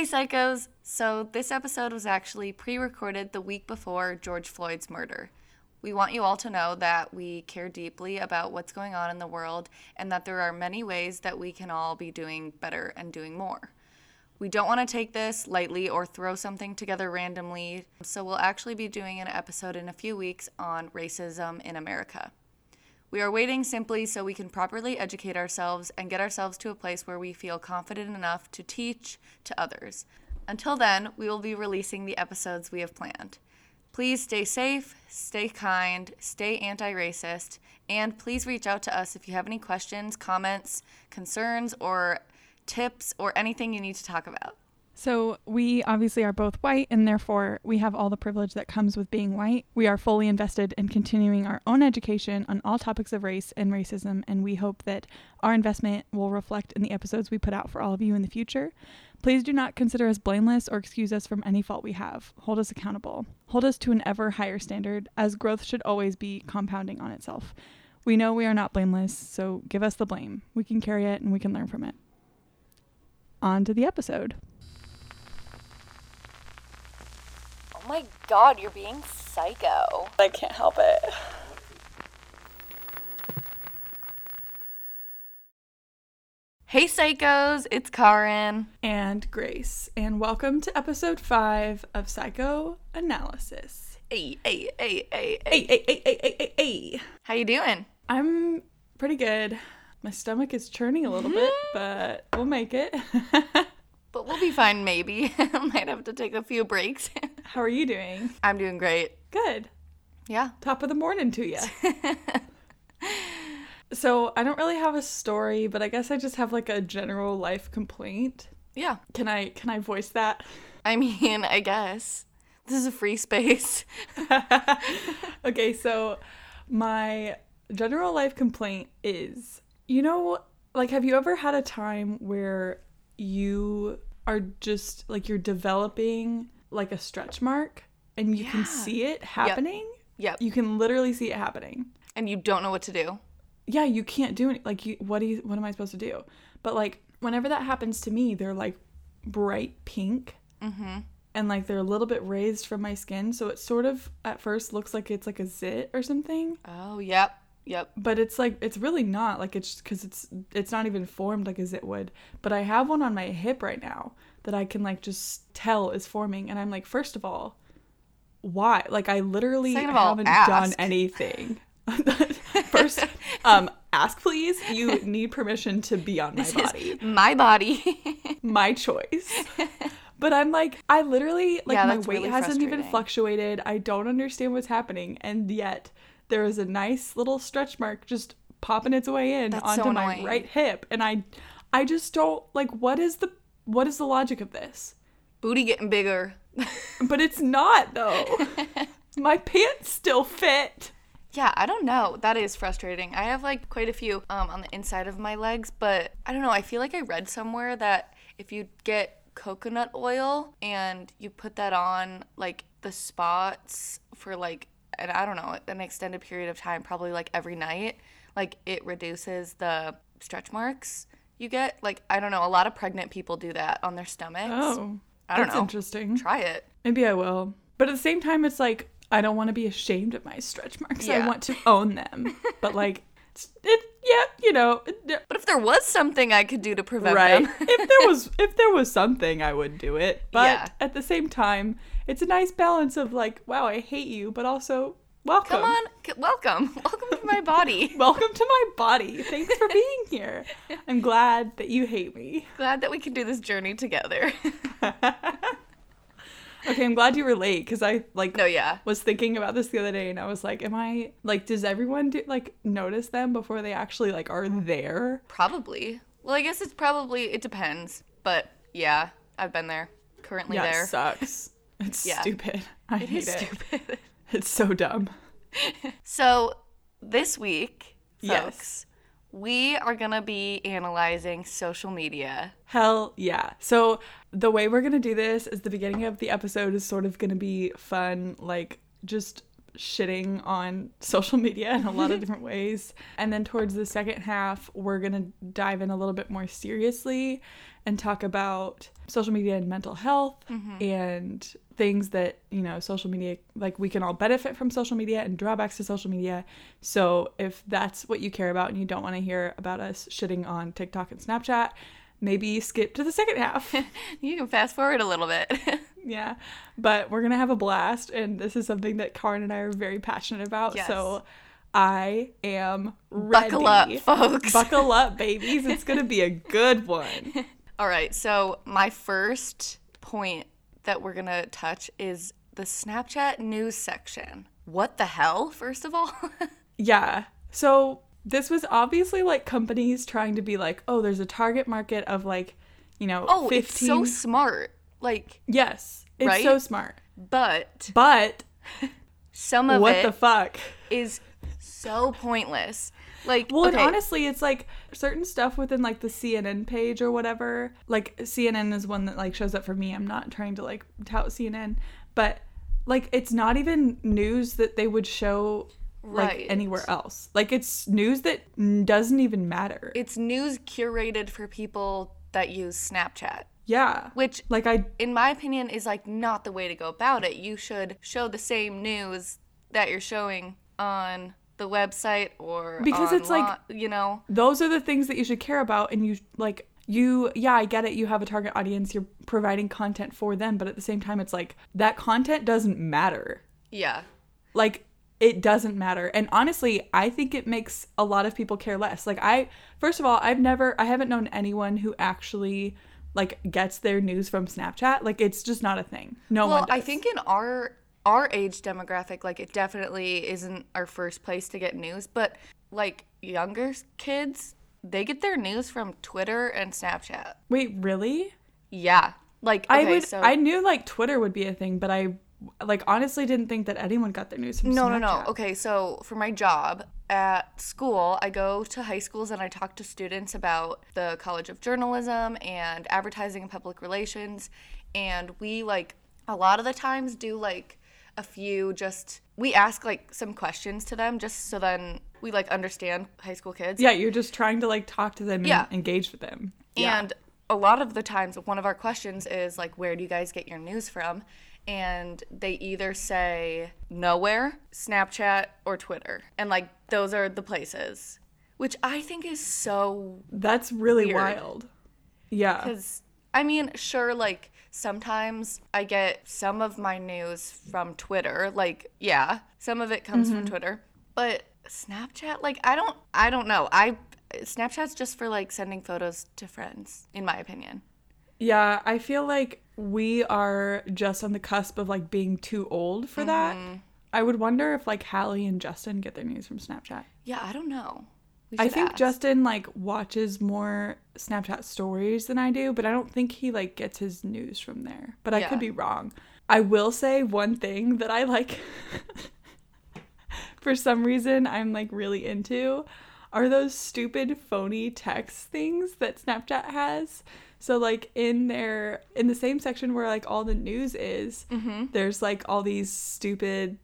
Hey, psychos! So, this episode was actually pre recorded the week before George Floyd's murder. We want you all to know that we care deeply about what's going on in the world and that there are many ways that we can all be doing better and doing more. We don't want to take this lightly or throw something together randomly, so we'll actually be doing an episode in a few weeks on racism in America. We are waiting simply so we can properly educate ourselves and get ourselves to a place where we feel confident enough to teach to others. Until then, we will be releasing the episodes we have planned. Please stay safe, stay kind, stay anti racist, and please reach out to us if you have any questions, comments, concerns, or tips, or anything you need to talk about. So, we obviously are both white, and therefore we have all the privilege that comes with being white. We are fully invested in continuing our own education on all topics of race and racism, and we hope that our investment will reflect in the episodes we put out for all of you in the future. Please do not consider us blameless or excuse us from any fault we have. Hold us accountable. Hold us to an ever higher standard, as growth should always be compounding on itself. We know we are not blameless, so give us the blame. We can carry it and we can learn from it. On to the episode. Oh my god, you're being psycho. I can't help it. Hey, psychos, it's Karin. And Grace, and welcome to episode five of Psychoanalysis. Hey, hey, hey, hey, Hey, hey, hey, hey, hey, hey, hey. How you doing? I'm pretty good. My stomach is churning a little bit, mm-hmm. but we'll make it. But we'll be fine, maybe. Might have to take a few breaks. How are you doing? I'm doing great. Good. Yeah. Top of the morning to you. so, I don't really have a story, but I guess I just have like a general life complaint. Yeah. Can I can I voice that? I mean, I guess. This is a free space. okay, so my general life complaint is you know, like, have you ever had a time where you are just like you're developing like a stretch mark and you can see it happening? Yep. You can literally see it happening. And you don't know what to do. Yeah, you can't do it. Like, you, what do you, what am I supposed to do? But like, whenever that happens to me, they're like bright pink Mm-hmm. and like they're a little bit raised from my skin, so it sort of at first looks like it's like a zit or something. Oh, yep. Yep. but it's like it's really not like it's because it's it's not even formed like as it would but i have one on my hip right now that i can like just tell is forming and i'm like first of all why like i literally all, haven't done anything first um ask please you need permission to be on my This body my body. my choice. But I'm like, I literally like Yeah, my weight really hasn't even fluctuated. I don't understand what's happening, and yet there is a nice little stretch mark just popping its way in That's so onto my right hip, and I, I just don't like. What is the what is the logic of this? Booty getting bigger. But it's not though. my pants still fit. Yeah, I don't know. That is frustrating. I have like quite a few um, on the inside of my legs, but I don't know. I feel like I read somewhere that if you get coconut oil and you put that on like the spots for like, and I don't know, an extended period of time, probably like every night, like it reduces the stretch marks you get. Like, I don't know. A lot of pregnant people do that on their stomachs. Oh, I don't that's know. interesting. Try it. Maybe I will. But at the same time, it's like I don't want to be ashamed of my stretch marks. I want to own them. but like, it, yeah, you know, it- But if there was something I could do to prevent right? them. if there was, if there was something, I would do it. But Yeah. at the same time, it's a nice balance of like, wow, I hate you, but also welcome. Come on, c- welcome, welcome to my body. Welcome to my body. Thanks for being here. I'm glad that you hate me. Glad that we can do this journey together. Okay, I'm glad you relate because I like no, yeah, was thinking about this the other day and I was like, am I like does everyone do, like notice them before they actually like are there? probably. Well, I guess it's probably it depends, but yeah, I've been there. Currently yeah, there. sucks. It's Yeah. stupid. I It hate is it. stupid. It's so dumb. so this week, Yes. folks, we are gonna be analyzing social media. Hell yeah. So the way we're gonna do this is the beginning of the episode is sort of gonna be fun, like just shitting on social media in a lot of different ways. And then towards the second half, we're gonna dive in a little bit more seriously and talk about social media and mental health mm-hmm. and things that, you know, social media, like we can all benefit from social media and drawbacks to social media. So if that's what you care about and you don't want to hear about us shitting on TikTok and Snapchat, maybe skip to the second half. You can fast forward a little bit. yeah. But we're to have a blast. And this is something that Karin and I are very passionate about. Yes. So I am ready. Buckle up, folks. Buckle up, babies. It's going to be a good one. All right, so my first point that we're gonna touch is the Snapchat news section. What the hell, first of all? Yeah. So this was obviously like companies trying to be like, oh, there's a target market of like, you know, oh, 15. it's so smart. Like, yes. It's Right? so smart. but But some of what it the fuck is so pointless. Like, Well, okay, and honestly, it's like certain stuff within like the CNN page or whatever. Like CNN is one that like shows up for me. I'm not trying to like tout CNN, but like it's not even news that they would show like Right. anywhere else. Like it's news that doesn't even matter. it's news curated for people that use Snapchat, yeah. which Like I in my opinion is like not the way to go about it. You should show the same news that you're showing on the website or Because it's like- you know? those are the things that you should care about and you like you yeah i get it you have a target audience you're providing content for them but at the same time it's like that content doesn't matter. Yeah. Like it doesn't matter. And honestly i think it makes a lot of people care less. Like i first of all i've never i haven't known anyone who actually like gets their news from snapchat. Like it's just not a thing. No well one i think in our our age demographic like it definitely isn't our first place to get news but like younger kids they get their news from twitter and snapchat. Wait really? Yeah. Like i okay, would so i knew like twitter would be a thing but i like honestly didn't think that anyone got their news from no snapchat no. No okay so for my job at school i go to high schools and i talk to students about the college of journalism and advertising and public relations and we like a lot of the times do like a few just we ask like some questions to them just so then we like understand high school kids Yeah, you're just trying to like talk to them and Yeah. engage with them. and a lot of the times one of our questions is like where do you guys get your news from and they either say nowhere snapchat or twitter and like those are the places which i think is so that's really Weird. wild. Yeah. because i mean sure like sometimes i get some of my news from twitter like yeah some of it comes Mm-hmm. from twitter but snapchat like i don't i don't know i snapchat's just for like sending photos to friends in my opinion Yeah, I feel like we are just on the cusp of like being too old for that. Mm-hmm. I would wonder if like Hallie and Justin get their news from Snapchat. Yeah, I don't know. I think ask. Justin like watches more Snapchat stories than I do, but I don't think he like gets his news from there. But I could be wrong. I will say one thing that I like for some reason I'm like really into are those stupid phony text things that Snapchat has. So like in their in the same section where like all the news is, Mm-hmm. there's like all these stupid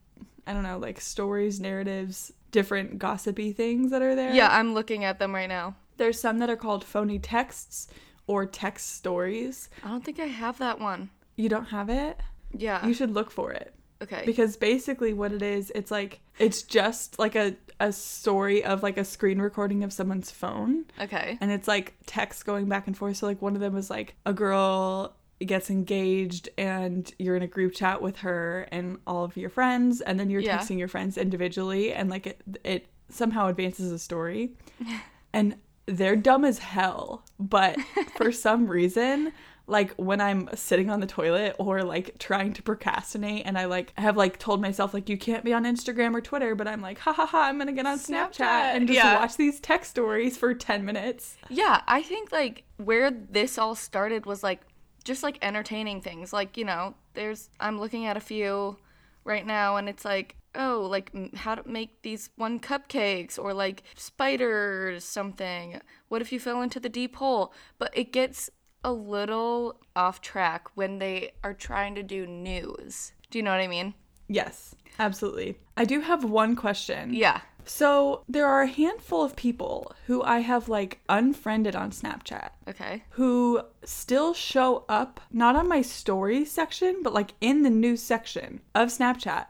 I don't know, like stories, narratives, different gossipy things that are there. Yeah, I'm looking at them right now. There's some that are called phony texts or text stories. I don't think I have that one. You don't have it? Yeah. You should look for it. okay. Because basically what it is, it's like it's just like a a story of like a screen recording of someone's phone okay. and it's like text going back and forth. So like one of them was like a girl gets engaged and you're in a group chat with her and all of your friends and then you're Yeah. texting your friends individually and like it it somehow advances the story. and they're dumb as hell, but for some reason like when I'm sitting on the toilet or like trying to procrastinate and I like have like told myself like you can't be on Instagram or Twitter, but I'm like ha ha ha I'm gonna get on Snapchat, Snapchat, and just yeah. watch these text stories for ten minutes. Yeah, I think like where this all started was like just like entertaining things. Like, you know, there's I'm looking at a few right now and it's like, oh, like how to make these one cupcakes or like spiders something. What if you fell into the deep hole? But it gets a little off track when they are trying to do news. Do you know what I mean? Yes, absolutely. I do have one question. Yeah. So there are a handful of people who I have like unfriended on Snapchat Okay. who still show up not on my stories section, but like in the news section of Snapchat.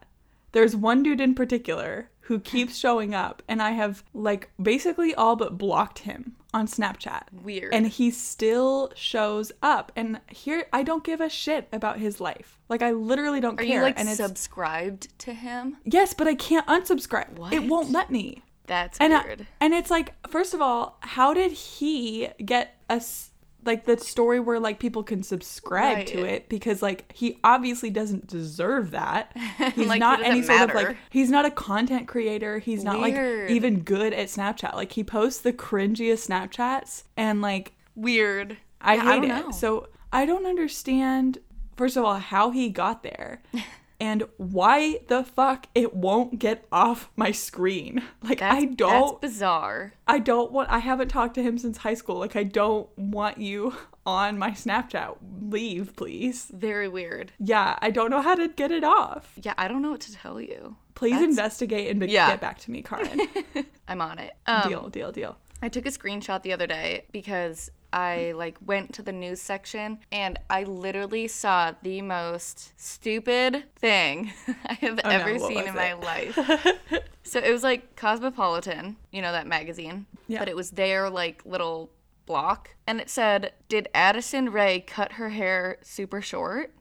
There's one dude in particular who keeps showing up, and I have like basically all but blocked him on Snapchat. Weird. And he still shows up. And here, I don't give a shit about his life. Like, I literally don't Are care. you like and it's, subscribed to him? yes, but I can't unsubscribe. What? It won't let me. That's And I, weird. and it's like, first of all, how did he get us like the story where like people can subscribe Right. to it? Because like he obviously doesn't deserve that. He's Like, not any doesn't sort of like he's not a content creator. He's not Weird. like even good at Snapchat. Like he posts the cringiest Snapchats and like weird. I Yeah, hate don't it. know. So I don't understand, first of all, how he got there and why the fuck it won't get off my screen. Like That's, I don't That's bizarre. I don't want I haven't talked to him since high school. Like I don't want you on my Snapchat. Leave, please. Very weird. Yeah, I don't know how to get it off. Yeah, I don't know what to tell you. Please That's- investigate and Yeah. get back to me, Karen. I'm on it. Um, deal, deal, deal. I took a screenshot the other day because I like went to the news section and I literally saw the most stupid thing I have Oh, ever what seen in my life. so it was like Cosmopolitan, you know that magazine, Yeah. but it was their like little block and it said, "Did Addison Rae cut her hair super short?"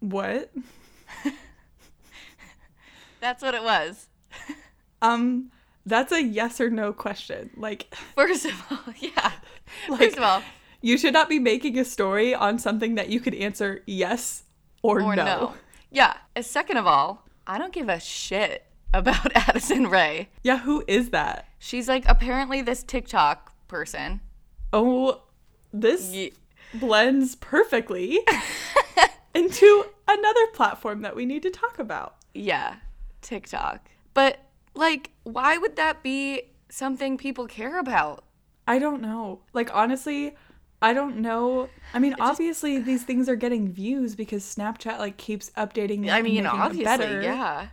What? That's what it was. Um that's a yes or no question. Like First of all, yeah. Like- First of all, you should not be making a story on something that you could answer yes or, or no. no. Yeah. And second of all, I don't give a shit about Addison Rae. Yeah, who is that? She's like apparently this TikTok person. Oh, this Ye- blends perfectly into another platform that we need to talk about. Yeah, TikTok. But like, why would that be something people care about? I don't know. Like honestly, I don't know. I mean, obviously these things are getting views because Snapchat like keeps updating. I mean, obviously, better. yeah.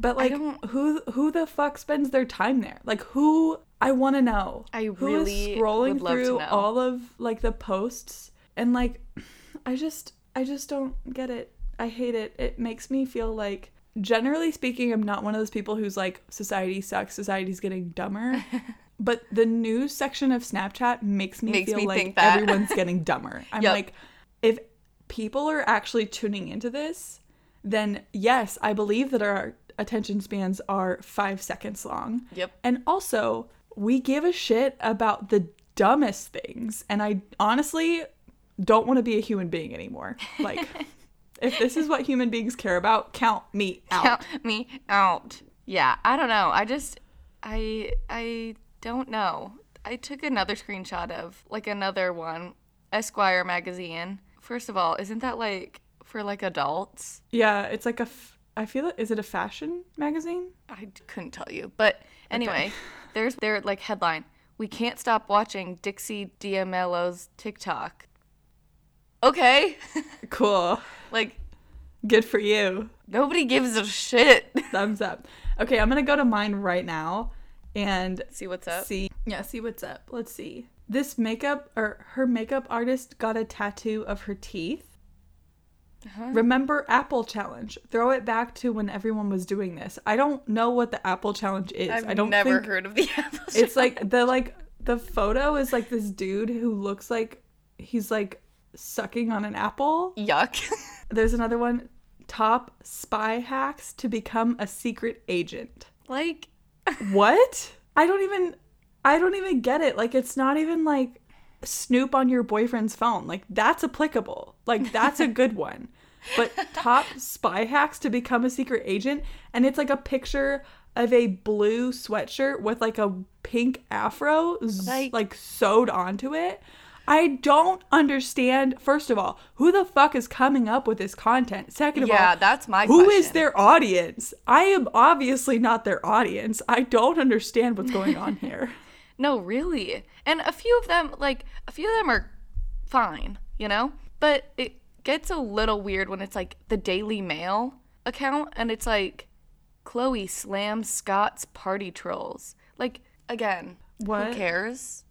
But like, who who the fuck spends their time there? Like, who? I want to know. I Who is really scrolling would love to through all of like the posts and like, I just I just don't get it. I hate it. It makes me feel like. Generally speaking, I'm not one of those people who's like, society sucks, society's getting dumber. but the news section of Snapchat makes me Makes feel me like everyone's getting dumber. I'm Yep. like, if people are actually tuning into this, then yes, I believe that our attention spans are five seconds long. Yep. And also, we give a shit about the dumbest things. And I honestly don't want to be a human being anymore. Like, if this is what human beings care about, count me out. Count me out. Yeah, I don't know. I just I I don't know. I took another screenshot of like another one, Esquire magazine. First of all, isn't that like for like adults? Yeah, it's like a. F- I feel it. Is it a fashion magazine? I couldn't tell you. But anyway, there's their like headline. We can't stop watching Dixie D'Amelio's TikTok. Okay. Cool. like Good for you. nobody gives a shit. Thumbs up. Okay, I'm gonna go to mine right now and See what's up. see. Yeah, see what's up. Let's see. This makeup or her makeup artist got a tattoo of her teeth. Uh-huh. Remember Apple Challenge? Throw it back to when everyone was doing this. I don't know what the Apple Challenge is. I've I don't never think heard of the Apple it's like the like the photo is like this dude who looks like he's like sucking on an apple. yuck. There's another one. Top spy hacks to become a secret agent. like What? I don't even I don't even get it. Like it's not even like snoop on your boyfriend's phone. Like that's applicable. Like that's a good one. But top spy hacks to become a secret agent and it's like a picture of a blue sweatshirt with like a pink afro z- Like- like sewed onto it. I don't understand. First of all, who the fuck is coming up with this content? Second of Yeah, all, that's my who is question. their audience? I am obviously not their audience. I don't understand what's going on here. No, really. And a few of them, like, a few of them are fine, you know? But it gets a little weird when it's like the Daily Mail account and it's like Khloe slams Scott's party trolls. Like, again, What? who cares?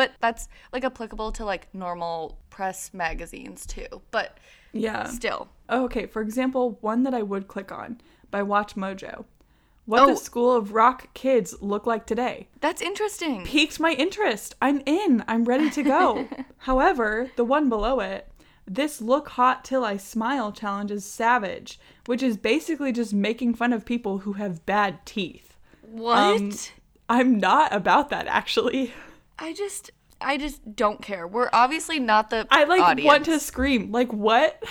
But that's like applicable to like normal press magazines too. But Yeah. still. Oh, okay, for example, one that I would click on by WatchMojo. What Oh. the School of Rock kids look like today. That's interesting. Piqued my interest. I'm in. I'm ready to go. However, the one below it, this look hot till I smile challenge is savage, which is basically just making fun of people who have bad teeth. What? Um, I'm not about that actually. I just I just don't care. We're obviously not the I like audience. want to scream. Like what?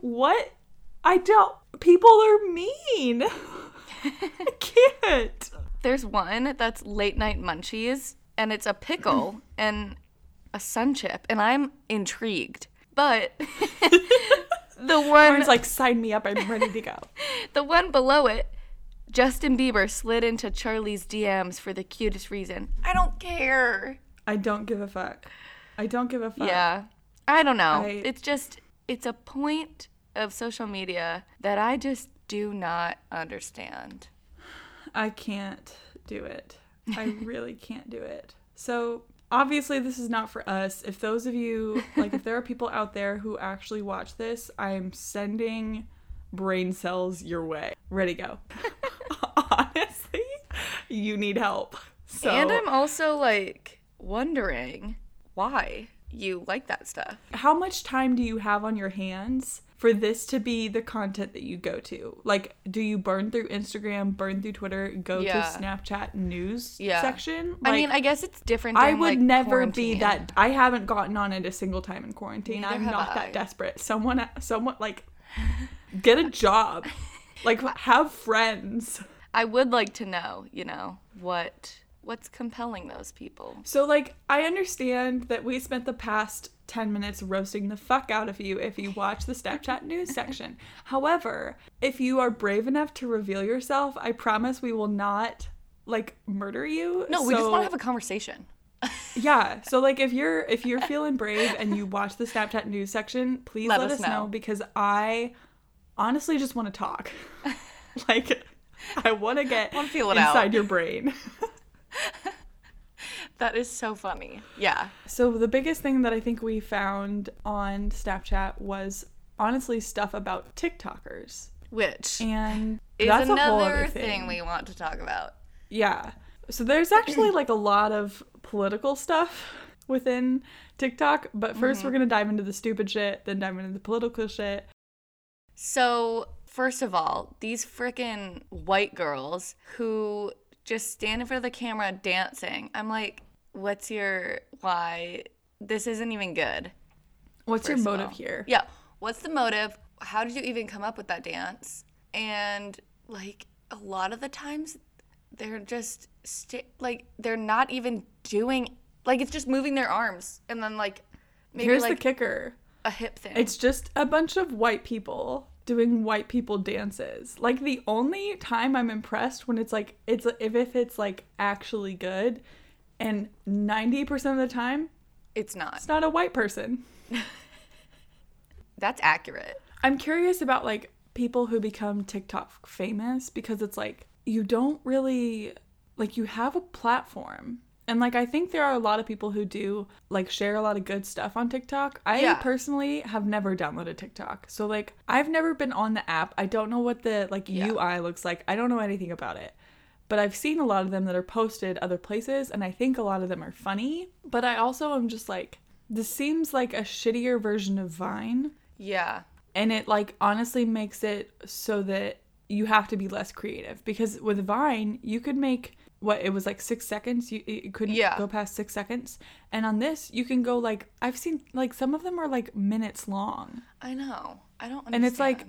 What? I don't. People are mean. I can't. There's one that's late night munchies, and it's a pickle and a sun chip, and I'm intrigued. But the one like, sign me up. I'm ready to go. the one below it, Justin Bieber slid into Charlie's DMs for the cutest reason. I don't care. I don't give a fuck. I don't give a fuck. Yeah. I don't know. I- It's just it's a point of social media that I just do not understand. I can't do it. I really can't do it. So, obviously, this is not for us. If those of you, like, if there are people out there who actually watch this, I'm sending brain cells your way. Ready, go. Honestly, you need help. So, And I'm also like wondering why you like that stuff. how much time do you have on your hands for this to be the content that you go to? Like, do you burn through Instagram, burn through Twitter, go Yeah. to Snapchat news Yeah. section? I mean, I guess it's different. I would like, never be that. I haven't gotten on it a single time in quarantine. Neither I'm not I. that desperate. Someone, someone like, get a job, like have friends. I would like to know, you know, what what's compelling those people. So like, I understand that we spent the past ten minutes roasting the fuck out of you if you watch the Snapchat news section. However, if you are brave enough to reveal yourself, I promise we will not like murder you. No, we just want to have a conversation. Yeah. So like if you're if you're feeling brave and you watch the Snapchat news section, please let, Let us us know. know. because I honestly just want to talk. like I want to get feel it inside out. your brain. That is so funny. Yeah. so the biggest thing that I think we found on Snapchat was honestly stuff about TikTokers. Which And is that's a whole another other thing. thing. we want to talk about. Yeah. So there's actually like a lot of political stuff within TikTok, but 1st we Mm-hmm. we're going to dive into the stupid shit, then dive into the political shit. So, first of all, these freaking white girls who just stand in front of the camera dancing. I'm like, what's your why? This isn't even good. What's your motive here? Yeah. What's the motive? How did you even come up with that dance? And like a lot of the times they're just sta like they're not even doing like it's just moving their arms and then like maybe Here's like the kicker. a hip thing. It's just a bunch of white people doing white people dances. Like the only time I'm impressed when it's like it's if if it's like actually good and 90% of the time it's not. it's not a white person. That's accurate. I'm curious about like people who become TikTok famous because it's like you don't really like you have a platform. And like I think there are a lot of people who do like share a lot of good stuff on TikTok. I Yeah. personally have never downloaded TikTok. So like I've never been on the app. I don't know what the like Yeah. UI looks like. I don't know anything about it. But I've seen a lot of them that are posted other places and I think a lot of them are funny. But I also am just like this seems like a shittier version of Vine Yeah. and it like honestly makes it so that you have to be less creative because with vine you could make what it was like six seconds you it couldn't Yeah. go past six seconds and on this you can go like i've seen like some of them are like minutes long I know. I don't understand. And it's like,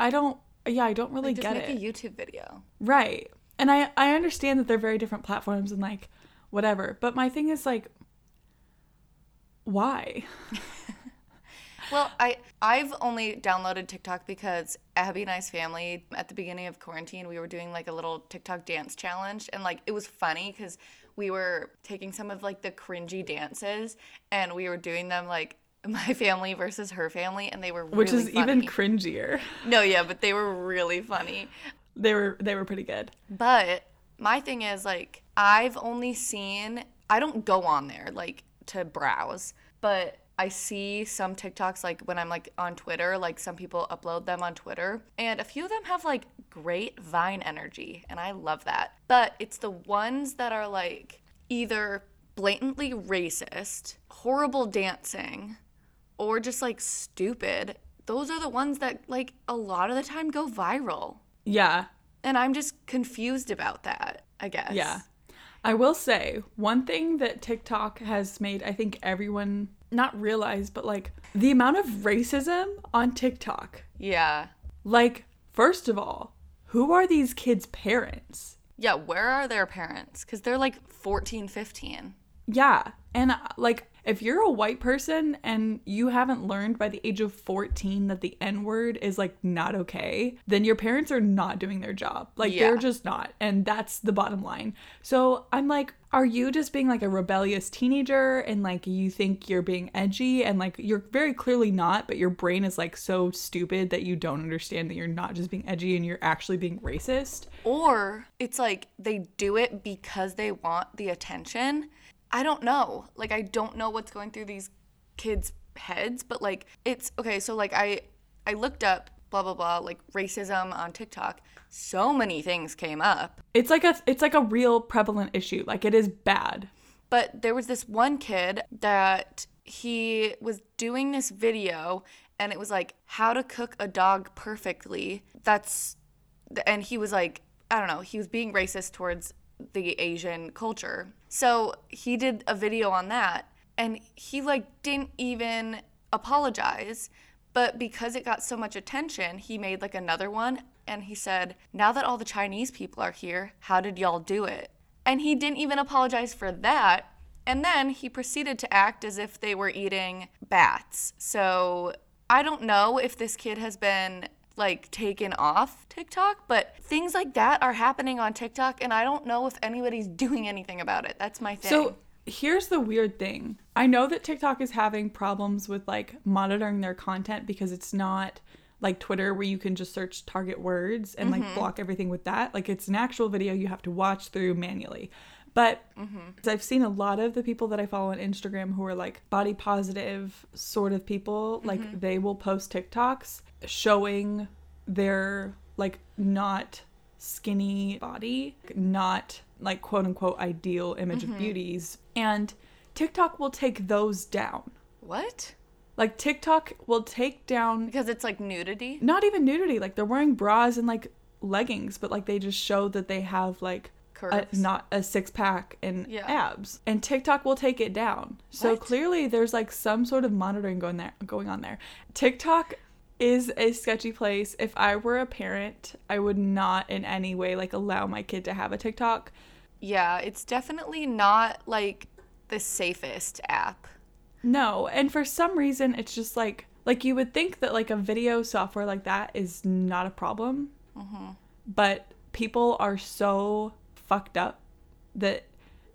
i don't yeah i don't really Like, just get make it a YouTube video. right and i i understand that they're very different platforms and like whatever but my thing is like why Well, I I've only downloaded TikTok because Abby and I's family at the beginning of quarantine we were doing like a little TikTok dance challenge. And like it was funny because we were taking some of like the cringy dances and we were doing them like my family versus her family and they were which really is even cringier. No yeah but they were really funny. They were they were pretty good. But my thing is like I've only seen I don't go on there like to browse, but I see some TikToks like when I'm like on Twitter, like some people upload them on Twitter, and a few of them have like great Vine energy, and I love that. But it's the ones that are like either blatantly racist, horrible dancing, or just like stupid. Those are the ones that like a lot of the time go viral. Yeah. And I'm just confused about that, I guess. Yeah. I will say one thing that TikTok has made, I think everyone not realize, but like the amount of racism on TikTok. Yeah. Like, first of all, who are these kids' parents? Yeah, where are their parents? Because they're like 14, 15. Yeah. And uh, like, if you're a white person and you haven't learned by the age of 14 that the N word is like not okay, then your parents are not doing their job. Like, Yeah. they're just not. And that's the bottom line. So I'm like, are you just being like a rebellious teenager and like you think you're being edgy and like you're very clearly not, but your brain is like so stupid that you don't understand that you're not just being edgy and you're actually being racist? Or it's like they do it because they want the attention. I don't know. Like I don't know what's going through these kids' heads, but like it's okay, so like I I looked up blah blah blah like racism on TikTok. So many things came up. It's like a it's like a real prevalent issue. Like it is bad. But there was this one kid that he was doing this video and it was like how to cook a dog perfectly. That's and he was like I don't know, he was being racist towards the Asian culture. So he did a video on that and he like didn't even apologize, but because it got so much attention, he made like another one and he said, "Now that all the Chinese people are here, how did y'all do it?" And he didn't even apologize for that. And then he proceeded to act as if they were eating bats. So I don't know if this kid has been like taken off TikTok, but things like that are happening on TikTok, and I don't know if anybody's doing anything about it. That's my thing. So here's the weird thing. I know that TikTok is having problems with like monitoring their content because it's not like Twitter where you can just search target words and like mm-hmm. block everything with that. Like it's an actual video you have to watch through manually. But mm-hmm. I've seen a lot of the people that I follow on Instagram who are like body positive sort of people, like mm-hmm. they will post TikToks showing their like not skinny body, not like quote unquote ideal image of mm-hmm. beauties. And TikTok will take those down. what? Like TikTok will take down Because it's like nudity? not even nudity, like they're wearing bras and like leggings, but like they just show that they have like a, not a six pack and Yeah. abs. And TikTok will take it down. So What? clearly there's like some sort of monitoring going there going on there. TikTok is a sketchy place. If I were a parent, I would not in any way like allow my kid to have a TikTok. Yeah, it's definitely not like the safest app. No, and for some reason it's just like like you would think that like a video software like that is not a problem, mm-hmm. but people are so fucked up that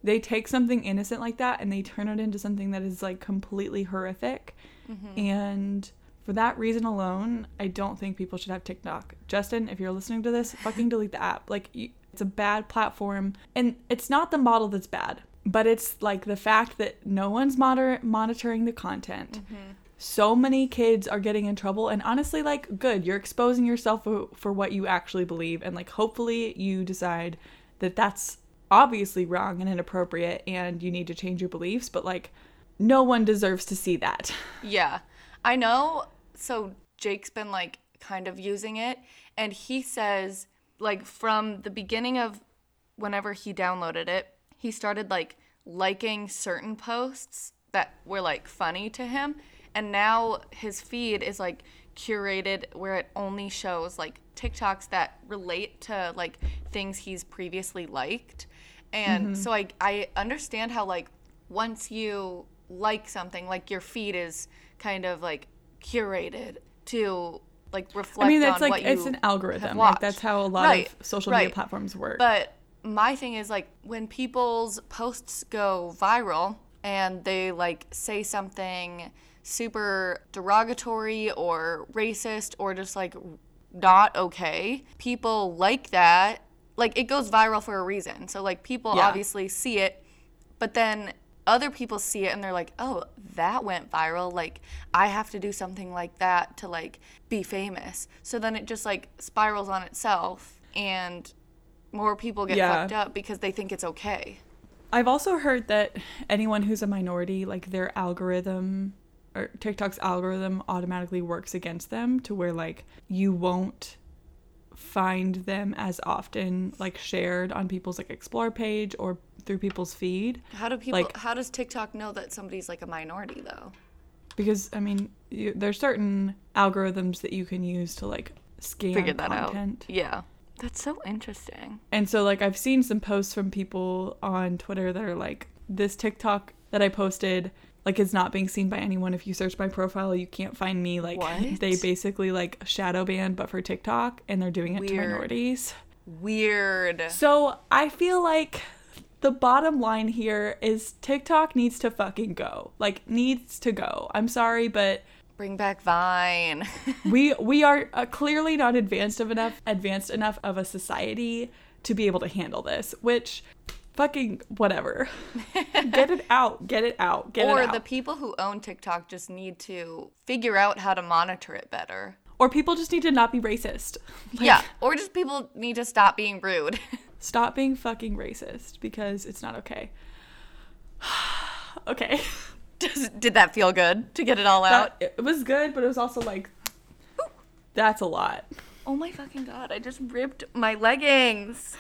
they take something innocent like that and they turn it into something that is like completely horrific. Mm-hmm. And for that reason alone, I don't think people should have TikTok. Justin, if you're listening to this, fucking delete the app. Like, you, it's a bad platform. And it's not the model that's bad, but it's like the fact that no one's moder- monitoring the content. Mm-hmm. So many kids are getting in trouble. And honestly, like, good. You're exposing yourself for, for what you actually believe. And, like, hopefully you decide that that's obviously wrong and inappropriate and you need to change your beliefs. But, like, no one deserves to see that. Yeah. I know. So Jake's been like kind of using it. And he says, like, from the beginning of whenever he downloaded it, he started like liking certain posts that were like funny to him. And now his feed is like curated where it only shows like TikToks that relate to like things he's previously liked. And mm-hmm. so I I understand how like once you like something, like your feed is kind of like curated to like reflect I mean, on that's like it's an algorithm. Like that's how a lot Right, of social media platforms work. But my thing is like when people's posts go viral and they like say something super derogatory or racist or just like not okay. People like that. Like it goes viral for a reason. So like people Yeah. obviously see it, but then other people see it and they're like, "Oh, that went viral. Like I have to do something like that to like be famous." So then it just like spirals on itself and more people get Yeah. fucked up because they think it's okay. I've also heard that anyone who's a minority, like their algorithm or TikTok's algorithm automatically works against them to where like you won't find them as often like shared on people's like explore page or through people's feed How do people Like- how does TikTok know that somebody's like a minority though? because I mean you, there's certain algorithms that you can use to like scan Figure that content. out. Yeah. That's so interesting. And so like I've seen some posts from people on Twitter that are like this TikTok that I posted like is not being seen by anyone if you search my profile you can't find me like What? they basically like shadow ban but for TikTok and they're doing it to Weird. minorities. Weird. So I feel like the bottom line here is TikTok needs to fucking go. Like needs to go. I'm sorry but Bring back Vine. we we are uh, clearly not advanced of enough advanced enough of a society to be able to handle this which fucking whatever get it out get it out get or it out Or the people who own TikTok just need to figure out how to monitor it better. or people just need to not be racist Like, yeah. Or just people need to stop being rude. stop being fucking racist because it's not okay okay Does, did that feel good to get it all out? that, it was good but it was also like Ooh. that's a lot oh my fucking god, I just ripped my leggings.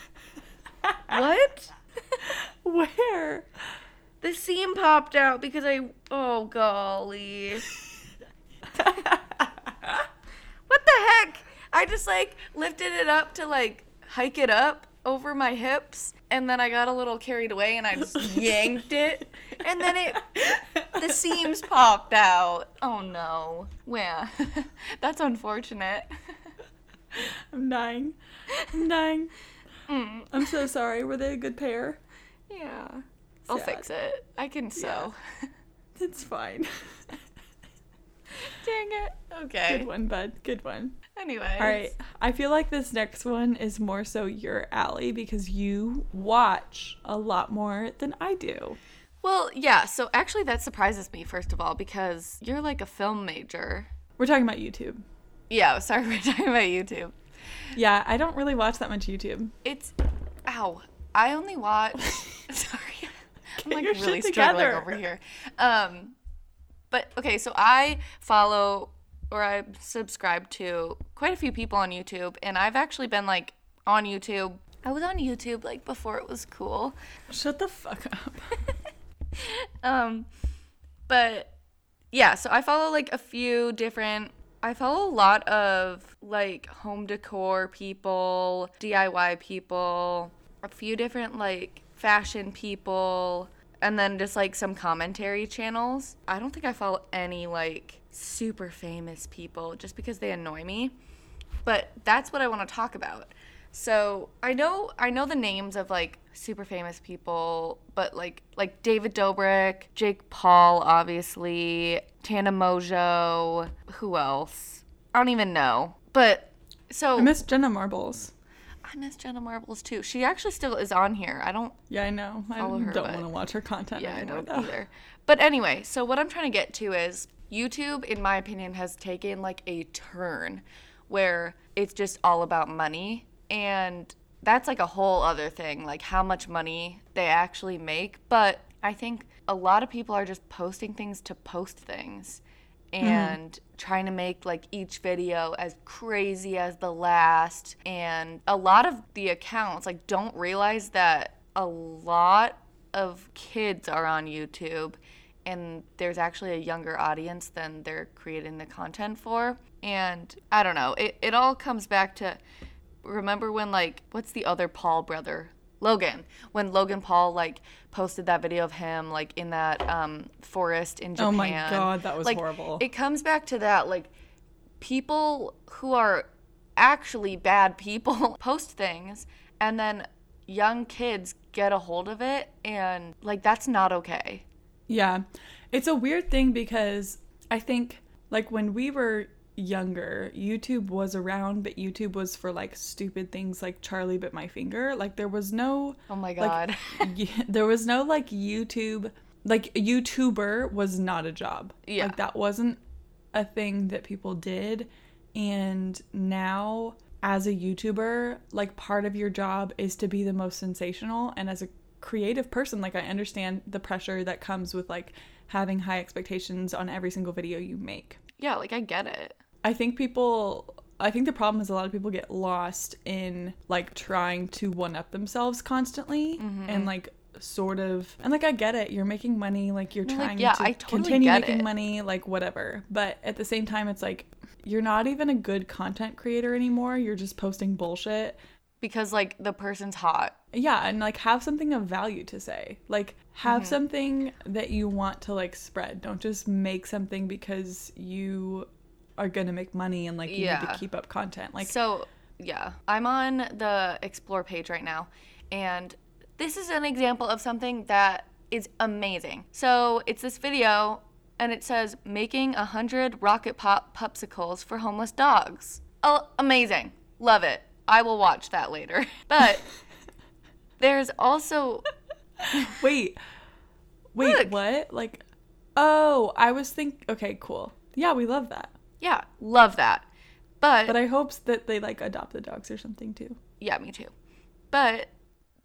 what? where The seam popped out because I. Oh, golly. what the heck? I just like lifted it up to like hike it up over my hips and then I got a little carried away and I just yanked it and then it the seams popped out. Oh no. Well, that's unfortunate. i'm dying i'm dying Mm, i'm so sorry were they a good pair yeah. I'll fix it. I can sew. it's fine Dang it. Okay. Good one, bud. Good one. Anyway. All right. I feel like this next one is more so your alley because you watch a lot more than I do. Well, yeah, so actually that surprises me first of all because you're like a film major. We're talking about YouTube. Yeah, sorry we're talking about YouTube. Yeah, I don't really watch that much YouTube. It's ow. I only watch sorry. I'm like really struggling over here. Um but okay, so I follow or I subscribe to quite a few people on YouTube and I've actually been like on YouTube. I was on YouTube like before it was cool. Shut the fuck up. Um, but yeah, so I follow like a few different. I follow a lot of like home decor people, DIY people, a few different like fashion people, and then just like some commentary channels. I don't think I follow any like super famous people just because they annoy me. But that's what I want to talk about. So I know I know the names of like super famous people, but like like David Dobrik, Jake Paul, obviously, Tana Mongeau, who else? I don't even know. But so I miss Jenna Marbles. I miss Jenna Marbles too. She actually still is on here. I don't Yeah, I know. I her, don't want to watch her content yeah, I don't though. either. But anyway, so what I'm trying to get to is YouTube, in my opinion, has taken like a turn where it's just all about money. And that's like a whole other thing, like how much money they actually make. But I think a lot of people are just posting things to post things mm-hmm. and trying to make like each video as crazy as the last. And a lot of the accounts like don't realize that a lot of kids are on YouTube and there's actually a younger audience than they're creating the content for. And I don't know it, it all comes back to remember when like what's the other Paul brother Logan when Logan Paul like posted that video of him like in that um forest in Japan Oh my God, that was like, horrible. it comes back to that like people who are actually bad people post things and then young kids get a hold of it and like that's not okay Yeah. It's a weird thing because I think like when we were younger, YouTube was around, but YouTube was for like stupid things like Charlie bit my finger. Like there was no Oh my god. y- there was no like YouTube like YouTuber was not a job. Yeah. Like that wasn't a thing that people did. And now as a YouTuber, like part of your job is to be the most sensational and as a creative person, like I understand the pressure that comes with like having high expectations on every single video you make. yeah, like I get it. I think people I think the problem is a lot of people get lost in like trying to one up themselves constantly Mm-hmm. and like sort of and like I get it, you're making money, like you're No, like, trying yeah, to I totally continue making it. money, like whatever. But at the same time it's like you're not even a good content creator anymore. You're just posting bullshit. Because like the person's hot. Yeah, and like have something of value to say. Like have Mm-hmm. something that you want to like spread. Don't just make something because you are going to make money and like you need to keep up content. Like So, yeah, I'm on the explore page right now, and this is an example of something that is amazing. So, it's this video, and it says making a hundred rocket pop popsicles for homeless dogs. Oh, amazing! Love it. I will watch that later. But there's also Wait. Wait, Look. what? Like Oh, I was think okay, cool. Yeah, we love that. Yeah, love that. But, But I hope that they like adopt the dogs or something too. yeah, me too. But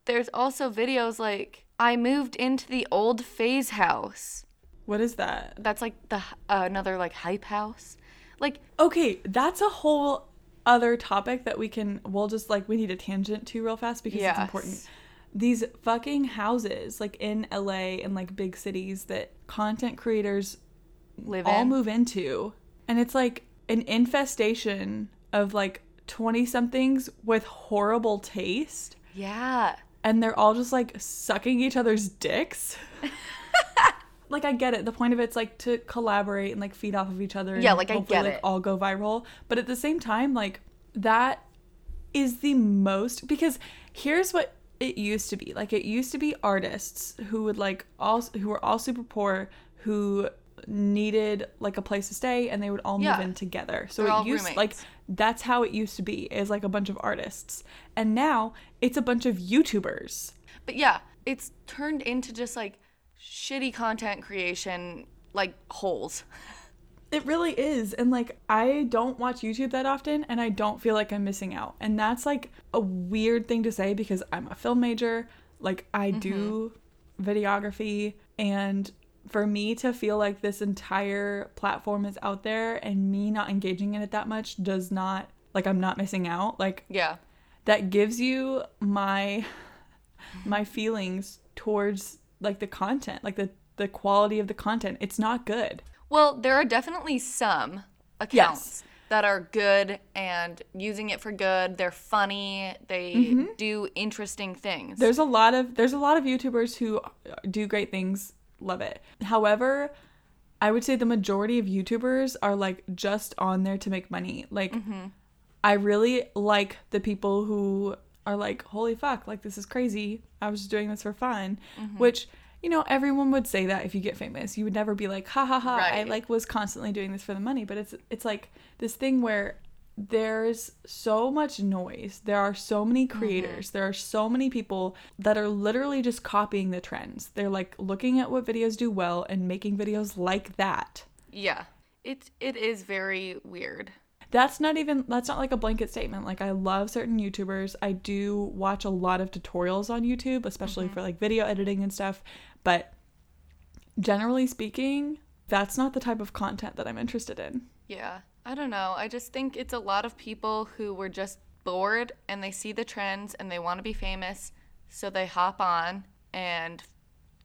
there's also videos like I moved into the old FaZe house. What is that? that's like the uh, another like hype house like Okay, that's a whole other topic that we can we'll just like we need a tangent to real fast because it's important. These fucking houses like in LA and like big cities that content creators live all in move into and it's like an infestation of like 20 somethings with horrible taste yeah and they're all just like sucking each other's dicks. like I get it. The point of it's like to collaborate and like feed off of each other. Yeah, and like, I get like, it. All go viral, but at the same time, like that is the most because here's what it used to be. Like it used to be artists who would like all who were all super poor who needed like a place to stay and they would all move in together. So They're it used roommates. like that's how it used to be is like a bunch of artists. And now it's a bunch of YouTubers. but yeah it's turned into just like shitty content creation like holes It really is. And like I don't watch YouTube that often and I don't feel like I'm missing out. And that's like a weird thing to say because I'm a film major, like I mm-hmm. do videography and for me to feel like this entire platform is out there and me not engaging in it that much does not like I'm not missing out. Like yeah that gives you my my feelings towards like the content, like the the quality of the content. It's not good. well there are definitely some accounts that are good and using it for good they're funny they mm-hmm. do interesting things There's a lot of there's a lot of YouTubers who do great things. Love it. However, I would say the majority of YouTubers are like just on there to make money. Like mm-hmm. I really like the people who are like, "Holy fuck, like this is crazy. I was just doing this for fun." Mm-hmm. Which you know, everyone would say that if you get famous. You would never be like, "Ha ha ha, I like was constantly doing this for the money." But it's it's like this thing where there's so much noise. There are so many mm-hmm. creators. There are so many people that are literally just copying the trends. They're like looking at what videos do well and making videos like that. yeah it it is very weird That's not even that's not like a blanket statement. Like I love certain YouTubers. I do watch a lot of tutorials on YouTube, especially mm-hmm. for like video editing and stuff, but generally speaking, that's not the type of content that I'm interested in. Yeah, I don't know. I just think it's a lot of people who were just bored and they see the trends and they want to be famous, so they hop on and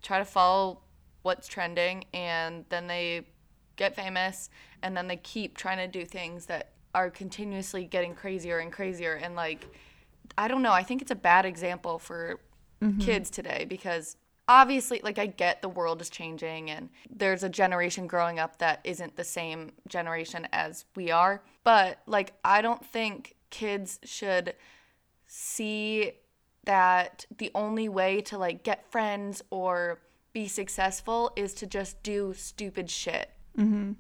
try to follow what's trending and then they get famous and then they keep trying to do things that are continuously getting crazier and crazier and like I don't know, I think it's a bad example for mm-hmm. kids today because obviously like I get the world is changing and there's a generation growing up that isn't the same generation as we are, but like I don't think kids should see that the only way to like get friends or be successful is to just do stupid shit. Mm-hmm.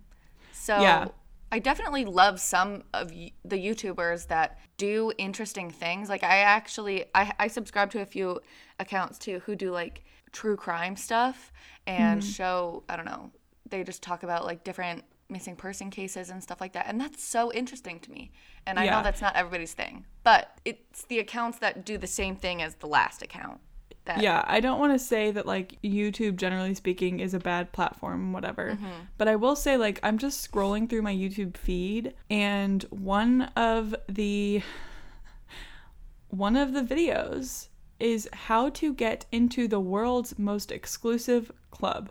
So Yeah. I definitely love some of the YouTubers that do interesting things. Like I actually I, I subscribe to a few accounts too who do like true crime stuff and mm-hmm. show I don't know they just talk about like different missing person cases and stuff like that and that's so interesting to me and I Yeah. know that's not everybody's thing but it's the accounts that do the same thing as the last account that Yeah, I don't want to say that like YouTube generally speaking is a bad platform whatever. Mm-hmm. But I will say like I'm just scrolling through my YouTube feed and one of the one of the videos is how to get into the world's most exclusive club.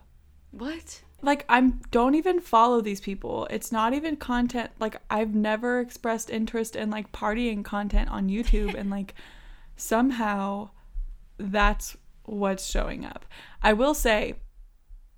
what Like I'm don't even follow these people. It's not even content like I've never expressed interest in like partying content on YouTube and like somehow that's what's showing up. I will say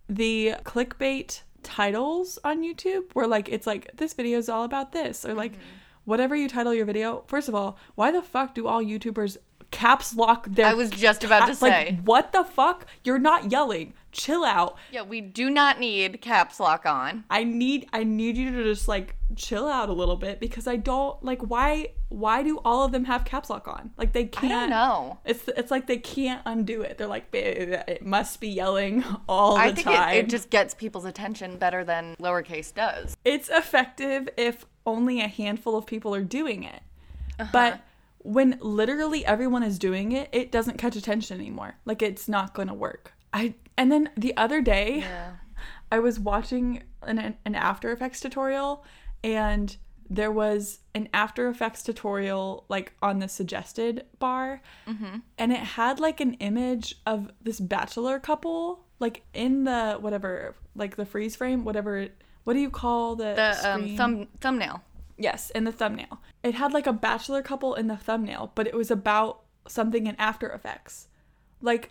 the clickbait titles on YouTube where like it's like this video is all about this or like mm-hmm. whatever you title your video. First of all, why the fuck do all YouTubers caps lock their I was just about to cap- like, say what the fuck? You're not yelling. Chill out. yeah we do not need caps lock on I need I need you to just like chill out a little bit because I don't like why why do all of them have caps lock on? Like they can't I don't know It's it's like they can't undo it. They're like it must be yelling all the I think time. it, it just gets people's attention better than lowercase does. it's effective if only a handful of people are doing it. Uh-huh. But when literally everyone is doing it, it doesn't catch attention anymore. Like it's not going to work. I and then the other day Yeah. I was watching an an After Effects tutorial and there was an After Effects tutorial like on the suggested bar and it had like an image of this bachelor couple like in the whatever like the freeze frame whatever what do you call the, The um, thumb thumbnail. Yes, in the thumbnail. It had like a bachelor couple in the thumbnail, but it was about something in After Effects. Like,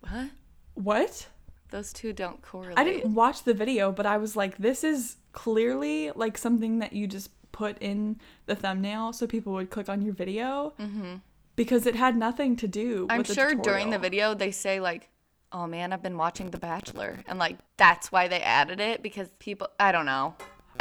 What? what? Those two don't correlate. I didn't watch the video, but I was like, this is clearly like something that you just put in the thumbnail so people would click on your video. Mm-hmm. Because it had nothing to do I'm with the sure during the video they say like, "Oh man, I've been watching The Bachelor," and like that's why they added it because people. I don't know.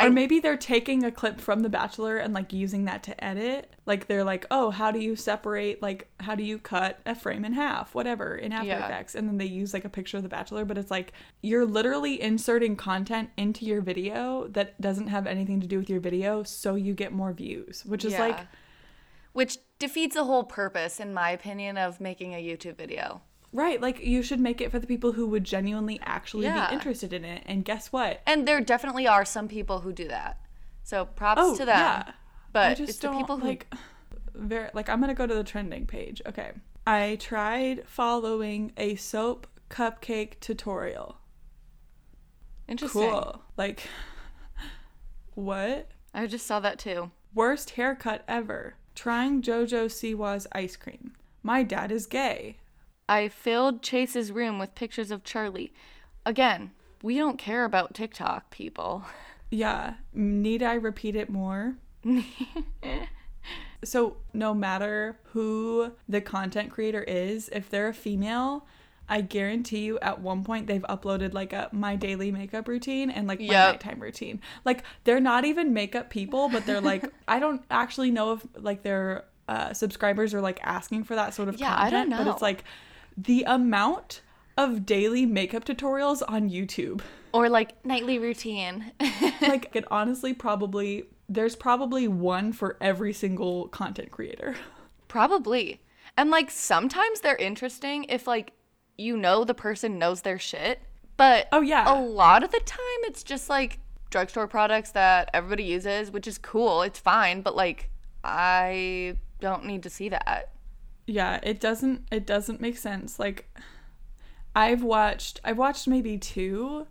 Or maybe they're taking a clip from The Bachelor and like using that to edit. Like they're like, oh, how do you separate, like, how do you cut a frame in half, whatever, in After Yeah. Effects? And then they use like a picture of The Bachelor, but it's like you're literally inserting content into your video that doesn't have anything to do with your video so you get more views, which is like, which defeats the whole purpose, in my opinion, of making a YouTube video. Right, like you should make it for the people who would genuinely actually Yeah. be interested in it. And guess what? And there definitely are some people who do that. So props Oh, to them. yeah. But I just it's the don't people who like very like I'm gonna go to the trending page. Okay. I tried following a soap cupcake tutorial. interesting. Cool. Like what? I just saw that too. Worst haircut ever. Trying Jojo Siwa's ice cream. My dad is gay. I filled Chase's room with pictures of Charli. Again, we don't care about TikTok people. Yeah. Need I repeat it more? so, no matter who the content creator is, if they're a female, I guarantee you at one point they've uploaded like a my daily makeup routine and like my Yep. nighttime routine. Like they're not even makeup people, but they're like I don't actually know if like their uh, subscribers are like asking for that sort of Yeah, I content, don't know. but it's like the amount of daily makeup tutorials on YouTube. Or like nightly routine. like it honestly probably there's probably one for every single content creator. Probably. And like sometimes they're interesting if like you know the person knows their shit. But Oh, yeah. a lot of the time it's just like drugstore products that everybody uses, which is cool. It's fine, but like I don't need to see that. Yeah, it doesn't it doesn't make sense. Like I've watched I've watched maybe two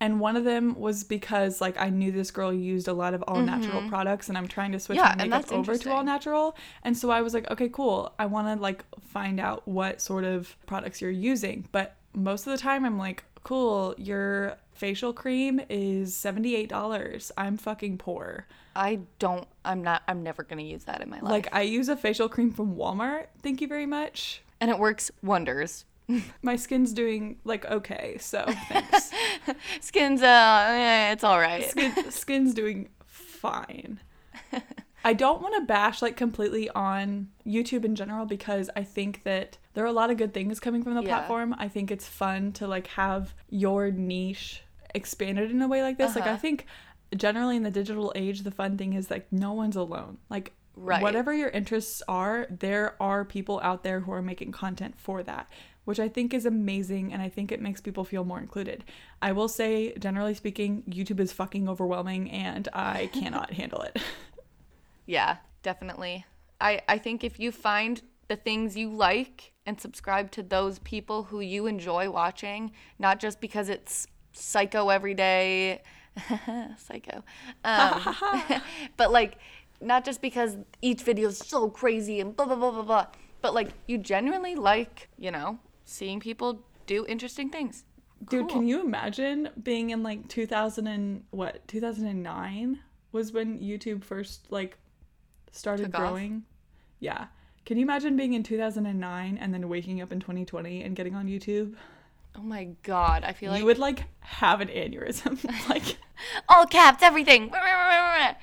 and one of them was because like I knew this girl used a lot of all natural products and I'm trying to switch Mm-hmm. Yeah, my and makeup that's over to all natural. And so I was like, okay, cool. I want to like find out what sort of products you're using. But most of the time I'm like, cool, your facial cream is $78. I'm fucking poor. I don't I'm not I'm never to use that in my life. Like I use a facial cream from Walmart. Thank you very much. and it works wonders. My skin's doing like okay, so thanks. Skin's uh eh, it's all right. Skin, skin's doing fine. I don't want to bash like completely on YouTube in general because I think that there are a lot of good things coming from the Yeah. platform. I think it's fun to like have your niche expanded in a way like this. Like I Uh-huh. think generally in the digital age the fun thing is like no one's alone. Like Right. whatever your interests are, there are people out there who are making content for that, which I think is amazing and I think it makes people feel more included. I will say generally speaking, YouTube is fucking overwhelming and I cannot handle it. Yeah, definitely. I, I think if you find the things you like and subscribe to those people who you enjoy watching, not just because it's psycho every day, psycho, um, but like not just because each video is so crazy and blah blah blah blah blah, but like you genuinely like, you know, seeing people do interesting things. Dude, Cool. can you imagine being in like 2000 and what? 2009 was when YouTube first like started Took off? growing. Yeah. Can you imagine being in 2009 and then waking up in 2020 and getting on YouTube? Oh my god, I feel like you would like have an aneurysm. like all caps, everything,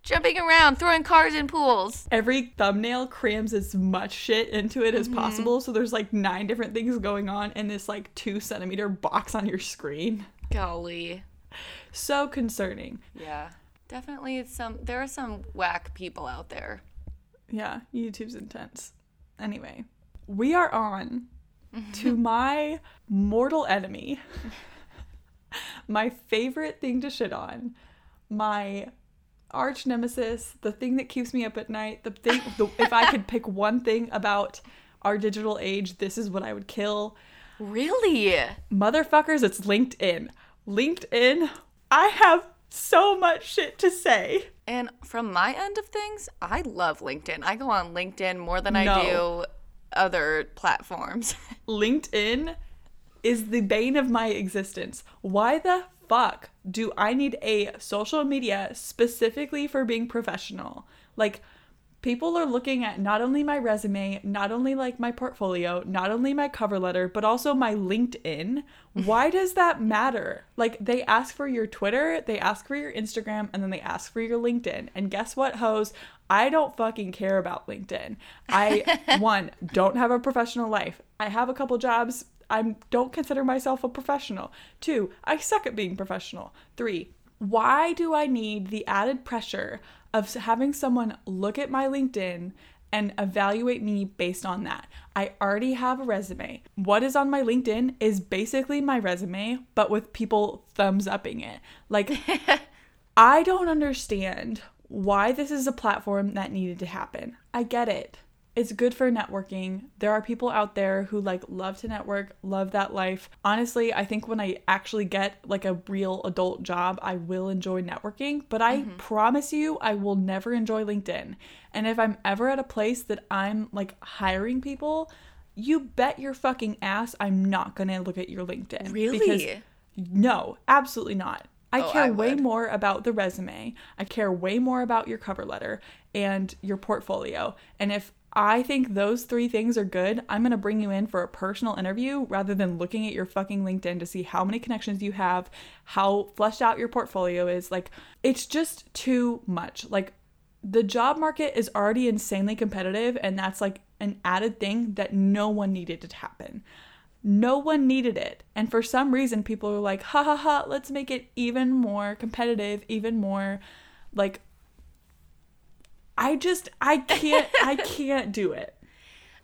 jumping around, throwing cars in pools. every thumbnail crams as much shit into it as Mm-hmm. possible. So there's like nine different things going on in this like two centimeter box on your screen. Golly. So concerning. Yeah. Definitely some there are some whack people out there. Yeah, YouTube's intense. Anyway, we are on to my mortal enemy, my favorite thing to shit on, my arch nemesis, the thing that keeps me up at night, the thing, the, if I could pick one thing about our digital age, this is what I would kill. Really? Motherfuckers, it's LinkedIn. LinkedIn, I have so much shit to say. And from my end of things, I love LinkedIn. I go on LinkedIn more than I No. do other platforms. LinkedIn is the bane of my existence. Why the fuck do I need a social media specifically for being professional? Like, people are looking at not only my resume, not only like my portfolio, not only my cover letter, but also my LinkedIn. Why does that matter? Like, they ask for your Twitter, they ask for your Instagram, and then they ask for your LinkedIn. And guess what, hoes? I don't fucking care about LinkedIn. I, one, don't have a professional life. I have a couple jobs. I don't consider myself a professional. Two, I suck at being professional. Three, why do I need the added pressure of having someone look at my LinkedIn and evaluate me based on that? I already have a resume. What is on my LinkedIn is basically my resume, but with people thumbs upping it. Like, I don't understand why this is a platform that needed to happen. I get it. It's good for networking. There are people out there who like love to network, love that life. Honestly, I think when I actually get like a real adult job, I will enjoy networking, but I mm-hmm. promise you I will never enjoy LinkedIn. And if I'm ever at a place that I'm like hiring people, you bet your fucking ass I'm not going to look at your LinkedIn. Really? Because no, absolutely not. I Oh, care I way more about the resume. I care way more about your cover letter and your portfolio. And if I think those three things are good, I'm going to bring you in for a personal interview rather than looking at your fucking LinkedIn to see how many connections you have, how fleshed out your portfolio is. Like, it's just too much. Like, the job market is already insanely competitive, and that's like an added thing that no one needed to happen. No one needed it. And for some reason, people are like, ha ha ha, let's make it even more competitive, even more like. I just, I can't, I can't do it.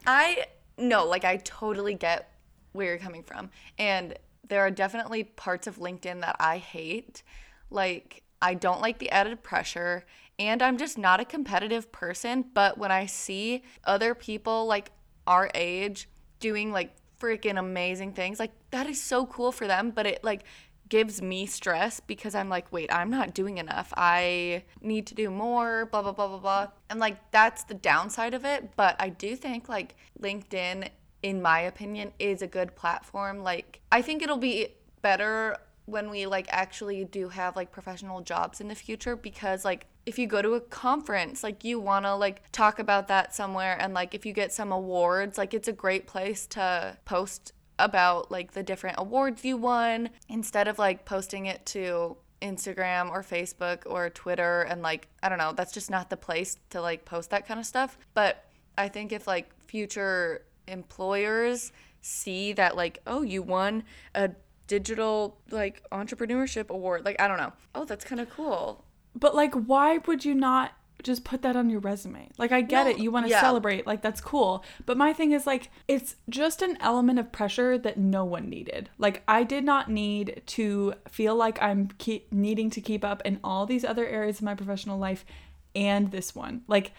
I no, like I totally get where you're coming from. And there are definitely parts of LinkedIn that I hate. Like I don't like the added pressure and I'm just not a competitive person, but when I see other people like our age doing like freaking amazing things, like that is so cool for them, but it like gives me stress because I'm like, wait, I'm not doing enough. I need to do more, blah, blah, blah, blah, blah. And like, that's the downside of it. But I do think like LinkedIn, in my opinion, is a good platform. Like, I think it'll be better when we like actually do have like professional jobs in the future because like if you go to a conference like you want to like talk about that somewhere and like if you get some awards like it's a great place to post about like the different awards you won instead of like posting it to Instagram or Facebook or Twitter and like I don't know, that's just not the place to like post that kind of stuff. But I think if like future employers see that like oh you won a digital like entrepreneurship award like i don't know oh that's kind of cool But like, why would you not just put that on your resume? Like, I get it. You want to yeah. celebrate. Like, that's cool. But my thing is, like, it's just an element of pressure that no one needed. Like, I did not need to feel like I'm keep needing to keep up in all these other areas of my professional life and this one. Like,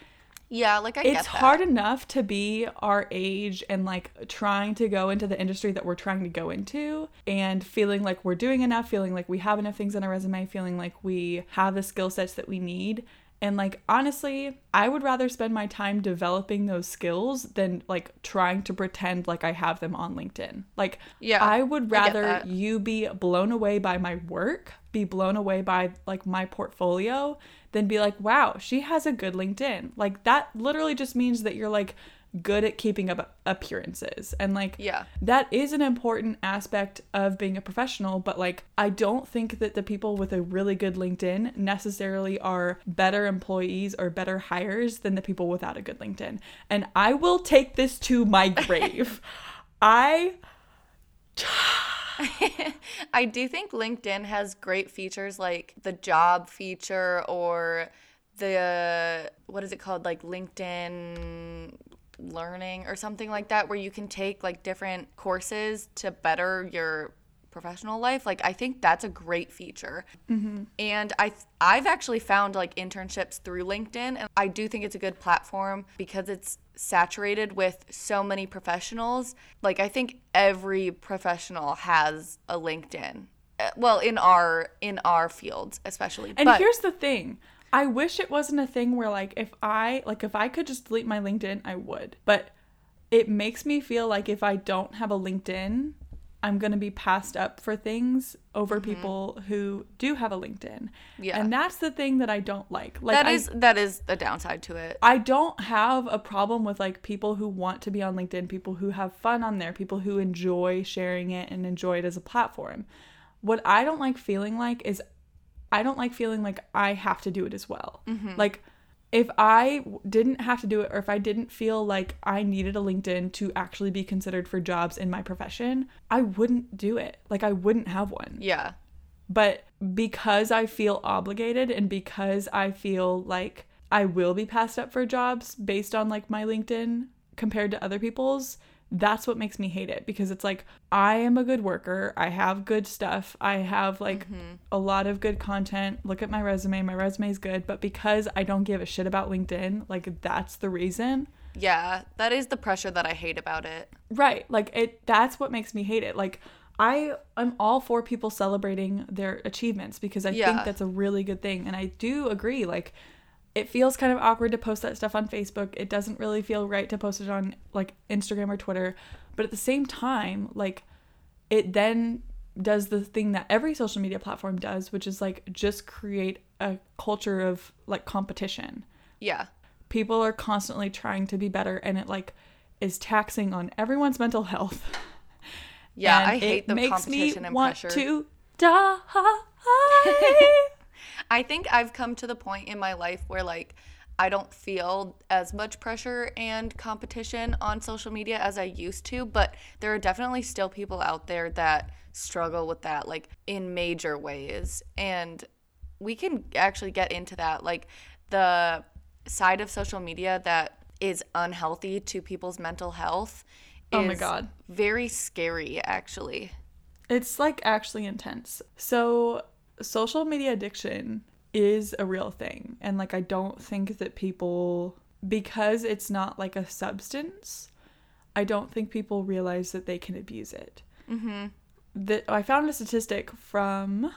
yeah like i get it's hard enough to be our age and like trying to go into the industry that we're trying to go into and feeling like we're doing enough, feeling like we have enough things on our resume, feeling like we have the skill sets that we need. And like honestly, I would rather spend my time developing those skills than like trying to pretend like I have them on LinkedIn. Like Yeah, I would rather that. you be blown away by my work, be blown away by like my portfolio, than be like, wow, she has a good LinkedIn. Like that literally just means that you're like good at keeping up appearances. And like Yeah. that is an important aspect of being a professional, but like I don't think that the people with a really good LinkedIn necessarily are better employees or better hires than the people without a good LinkedIn. And I will take this to my grave. I I do think LinkedIn has great features like the job feature or the what is it called like LinkedIn learning or something like that where you can take like different courses to better your professional life like i think that's a great feature. And i i've actually found like internships through linkedin and i do think it's a good platform because it's saturated with so many professionals. Like i think every professional has a linkedin Uh, well in our in our fields especially And but here's the thing. I wish it wasn't a thing where like if I like if I could just delete my LinkedIn, I would. But it makes me feel like if I don't have a LinkedIn, I'm going to be passed up for things over people who do have a LinkedIn. Mm-hmm. Yeah. And that's the thing that I don't like. Like that I, is that is the downside to it I don't have a problem with like people who want to be on LinkedIn, people who have fun on there, people who enjoy sharing it and enjoy it as a platform. What I don't like feeling like is I don't like feeling like I have to do it as well. Mm-hmm. Like if I didn't have to do it or if I didn't feel like I needed a LinkedIn to actually be considered for jobs in my profession, I wouldn't do it. Like I wouldn't have one yeah but because I feel obligated and because I feel like I will be passed up for jobs based on like my LinkedIn compared to other people's, that's what makes me hate it because it's like I am a good worker. I have good stuff. I have like mm-hmm. a lot of good content. Look at my resume. My resume is good, but because I don't give a shit about LinkedIn, like that's the reason. yeah that is the pressure that i hate about it Right. Like it that's what makes me hate it. Like I am all for people celebrating their achievements because I Yeah. think that's a really good thing and I do agree like it feels kind of awkward to post that stuff on Facebook. It doesn't really feel right to post it on like Instagram or Twitter, but at the same time like it then does the thing that every social media platform does, which is like just create a culture of like competition. Yeah. People are constantly trying to be better and it like is taxing on everyone's mental health. Yeah And i hate the makes competition me and want pressure. to die I think I've come to the point in my life where like I don't feel as much pressure and competition on social media as I used to, but there are definitely still people out there that struggle with that like in major ways. And we can actually get into that like the side of social media that is unhealthy to people's mental health Oh my God. very scary actually. it's like actually intense so social media addiction is a real thing. And like i don't think that people because it's not like a substance i don't think people realize that they can abuse it. Mm-hmm. that i found a statistic from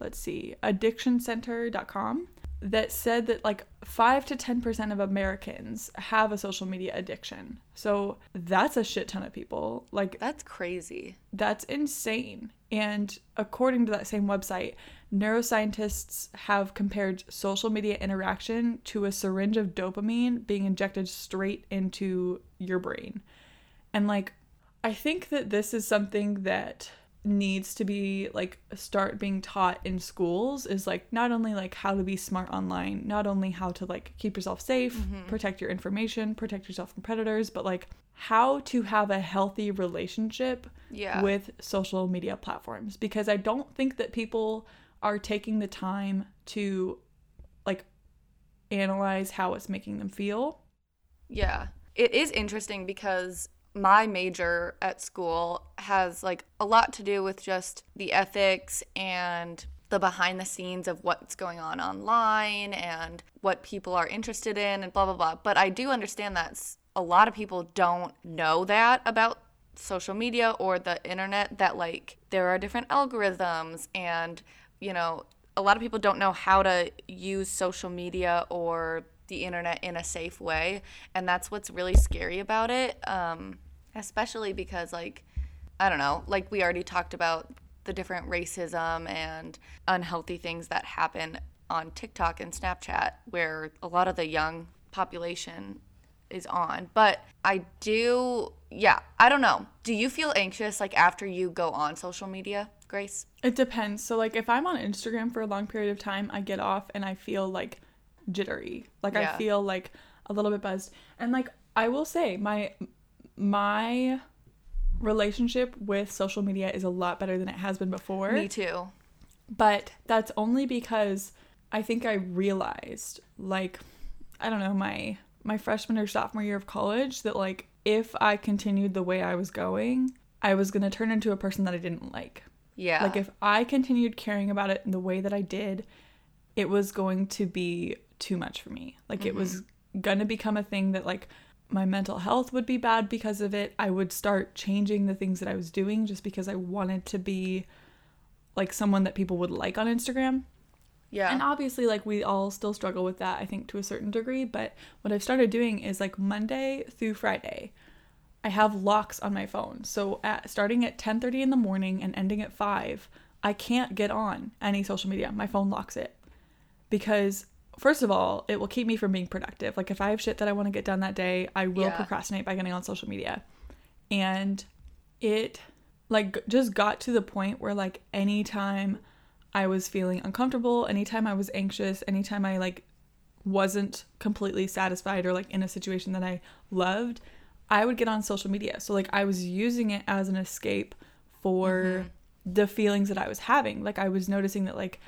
let's see addictioncenter.com that said that like 5 to 10% of americans have a social media addiction so that's a shit ton of people like That's crazy. that's insane. And according to that same website, neuroscientists have compared social media interaction to a syringe of dopamine being injected straight into your brain. And like, I think that this is something that needs to be like start being taught in schools is like not only like how to be smart online, not only how to like keep yourself safe, Mm-hmm. protect your information, protect yourself from predators, but like how to have a healthy relationship Yeah. with social media platforms because I don't think that people are taking the time to like analyze how it's making them feel. Yeah. It is interesting because my major at school has like a lot to do with just the ethics and the behind the scenes of what's going on online and what people are interested in and blah blah blah. But I do understand that a lot of people don't know that about social media or the internet that like there are different algorithms and you know a lot of people don't know how to use social media or the internet in a safe way and that's what's really scary about it um, especially because like i don't know like we already talked about the different racism and unhealthy things that happen on tiktok and snapchat where a lot of the young population is on but i do yeah i don't know do you feel anxious like after you go on social media grace It depends. So like if I'm on Instagram for a long period of time, I get off and I feel like jittery. Like Yeah. I feel like a little bit buzzed. And like I will say my my relationship with social media is a lot better than it has been before. me too but that's only because I think I realized like I don't know my my freshman or sophomore year of college that like if I continued the way I was going, I was going to turn into a person that I didn't like. yeah Like if I continued caring about it in the way that I did, it was going to be too much for me. Like it was mm-hmm. going to become a thing that like my mental health would be bad because of it. I would start changing the things that I was doing just because I wanted to be like someone that people would like on Instagram. yeah And obviously, like, we all still struggle with that, I think, to a certain degree. But what I've started doing is like Monday through Friday, I have locks on my phone. So at starting at 10:30 in the morning and ending at 5, I can't get on any social media. My phone locks it. Because first of all, it will keep me from being productive. Like if I have shit that I want to get done that day, I will Yeah. procrastinate by getting on social media. And it like just got to the point where like anytime I was feeling uncomfortable, anytime I was anxious, anytime I like wasn't completely satisfied or like in a situation that I loved, I would get on social media. So like I was using it as an escape for mm-hmm. the feelings that I was having. Like I was noticing that like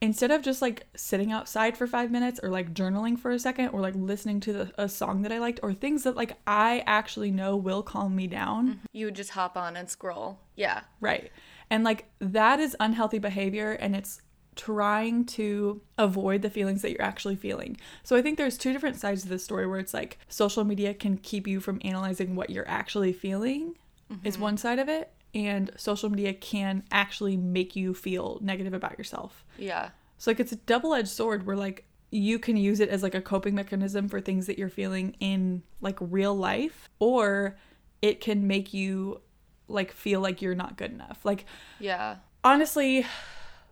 instead of just like sitting outside for 5 minutes or like journaling for a second or like listening to the, a song that I liked or things that like I actually know will calm me down, mm-hmm. you would just hop on and scroll. Yeah. Right. And like that is unhealthy behavior and it's trying to avoid the feelings that you're actually feeling. So I think there's two different sides to this story where it's like social media can keep you from analyzing what you're actually feeling is mm-hmm. one side of it and social media can actually make you feel negative about yourself. yeah So like it's a double-edged sword where like you can use it as like a coping mechanism for things that you're feeling in like real life or it can make you like feel like you're not good enough. Like yeah honestly,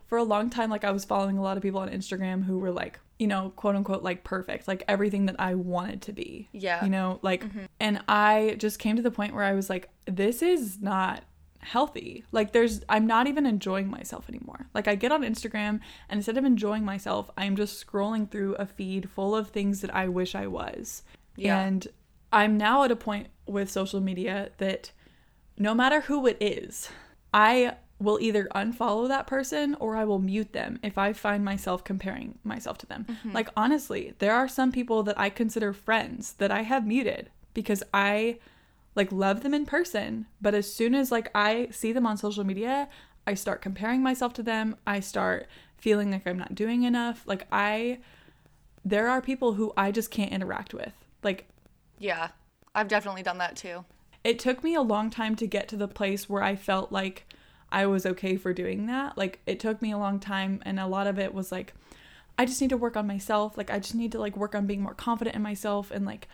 for a long time like I was following a lot of people on Instagram who were like, you know, quote unquote like perfect, like everything that I wanted to be. Yeah. You know, like mm-hmm. and I just came to the point where I was like this is not healthy. Like there's I'm not even enjoying myself anymore. Like I get on Instagram and instead of enjoying myself, I'm just scrolling through a feed full of things that I wish I was. Yeah. And I'm now at a point with social media that no matter who it is, I will either unfollow that person or I will mute them if I find myself comparing myself to them. Mm-hmm. Like honestly, there are some people that I consider friends that I have muted because I like love them in person, but as soon as like I see them on social media, I start comparing myself to them. I start feeling like I'm not doing enough. Like I there are people who I just can't interact with. Like Yeah. I've definitely done that too. it took me a long time to get to the place where I felt like I was okay for doing that. Like it took me a long time and a lot of it was like I just need to work on myself. Like I just need to like work on being more confident in myself and like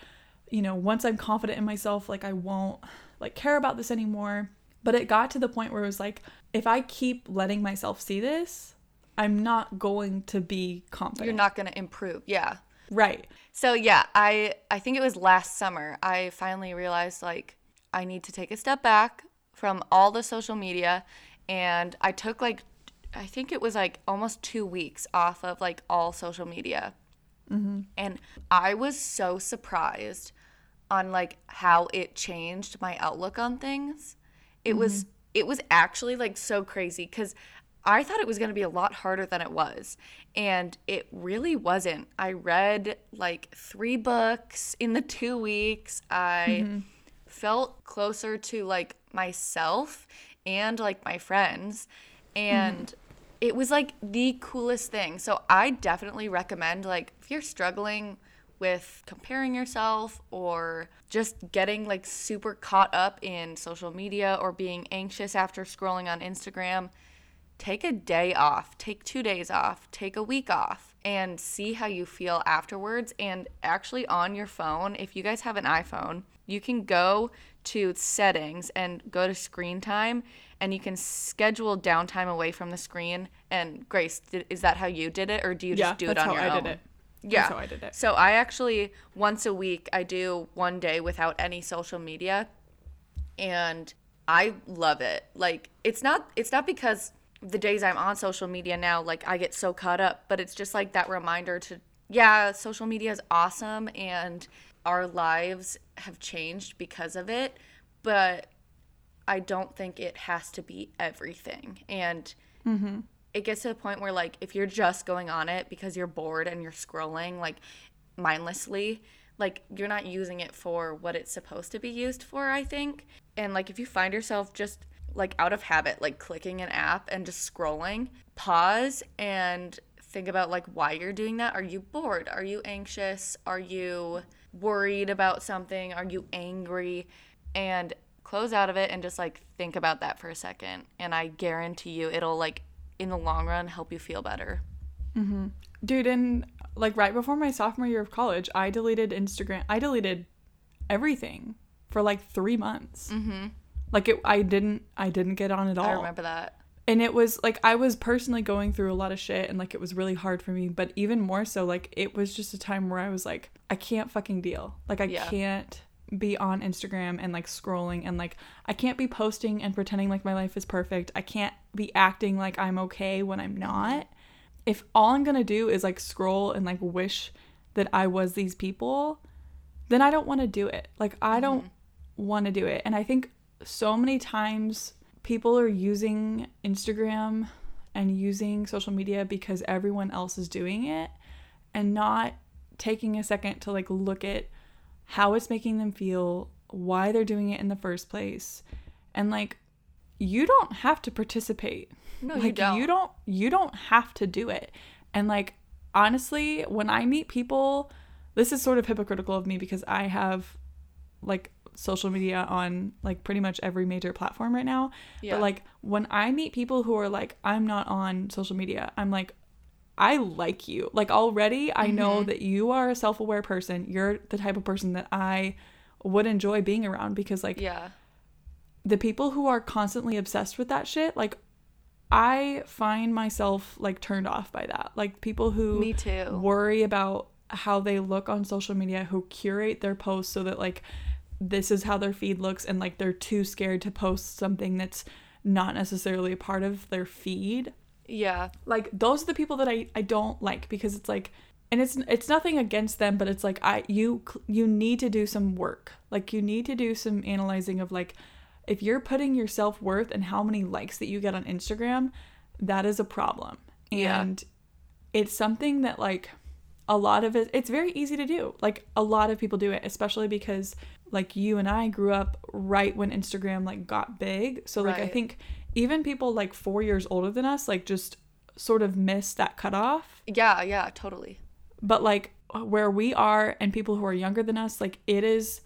you know, once I'm confident in myself, like I won't like care about this anymore. But it got to the point where it was like if I keep letting myself see this, I'm not going to be confident. You're not going to improve. Yeah. right. So yeah, I I think it was last summer I finally realized like I need to take a step back from all the social media and I took like I think it was like almost 2 weeks off of like all social media. Mm-hmm. And I was so surprised on like how it changed my outlook on things. It mm-hmm. was it was actually like so crazy cuz I thought it was going to be a lot harder than it was. And it really wasn't. I read like 3 books in the 2 weeks. I mm-hmm. felt closer to like myself and like my friends mm-hmm. and it was like the coolest thing. So I definitely recommend like if you're struggling with comparing yourself or just getting like super caught up in social media or being anxious after scrolling on Instagram, take a day off, take 2 days off, take a week off and see how you feel afterwards. And actually on your phone, if you guys have an iPhone, you can go to settings and go to screen time and you can schedule downtime away from the screen. And Grace, did, is that how you did it or do you yeah, just do it on how your I own? Yeah. How I did it. So I actually once a week I do one day without any social media and I love it. Like it's not it's not because the days I'm on social media now like I get so caught up, but it's just like that reminder to yeah, social media is awesome and our lives have changed because of it, but I don't think it has to be everything. And mm-hmm. It gets to the point where like if you're just going on it because you're bored and you're scrolling like mindlessly like you're not using it for what it's supposed to be used for i think. And like if you find yourself just like out of habit like clicking an app and just scrolling pause and think about like why you're doing that. Are you bored? Are you anxious? Are you worried about something? Are you angry? And close out of it and just like think about that for a second. And i guarantee you it'll like in the long run help you feel better Dude, and like right before my sophomore year of college, I deleted Instagram. I deleted everything for like three months. Mm-hmm. Like it, I didn't, I didn't get on at all. i remember that and it was like I was personally going through a lot of shit, and like it was really hard for me. But even more so, like it was just a time where I was like, I can't fucking deal. Like I Yeah. can't be on Instagram and like scrolling and like I can't be posting and pretending like my life is perfect. I can't be acting like I'm okay when I'm not. If all I'm gonna do is like scroll and like wish that I was these people, then I don't want to do it. Like I don't mm-hmm. want to do it. And I think so many times people are using Instagram and using social media because everyone else is doing it and not taking a second to like look at how it's making them feel, why they're doing it in the first place. And like you don't have to participate. No, like you don't. you don't you don't have to do it. And like honestly, when I meet people, this is sort of hypocritical of me because I have like social media on like pretty much every major platform right now. Yeah. But like when I meet people who are like I'm not on social media, I'm like I like you. Like already I know mm-hmm. that you are a self-aware person. You're the type of person that I would enjoy being around because like yeah the people who are constantly obsessed with that shit, like I find myself like turned off by that. Like people who Me too. worry about how they look on social media, who curate their posts so that like this is how their feed looks and like they're too scared to post something that's not necessarily a part of their feed yeah. Like those are the people that I, I don't like because it's like and it's it's nothing against them but it's like I you you need to do some work. Like you need to do some analyzing of like if you're putting your self-worth and how many likes that you get on Instagram that is a problem. Yeah. and it's something that like a lot of it it's very easy to do. Like a lot of people do it especially because like you and I grew up right when Instagram like got big. So like I think even people like 4 years older than us like just sort of miss that cutoff. Yeah yeah totally. But like where we are and people who are younger than us like it is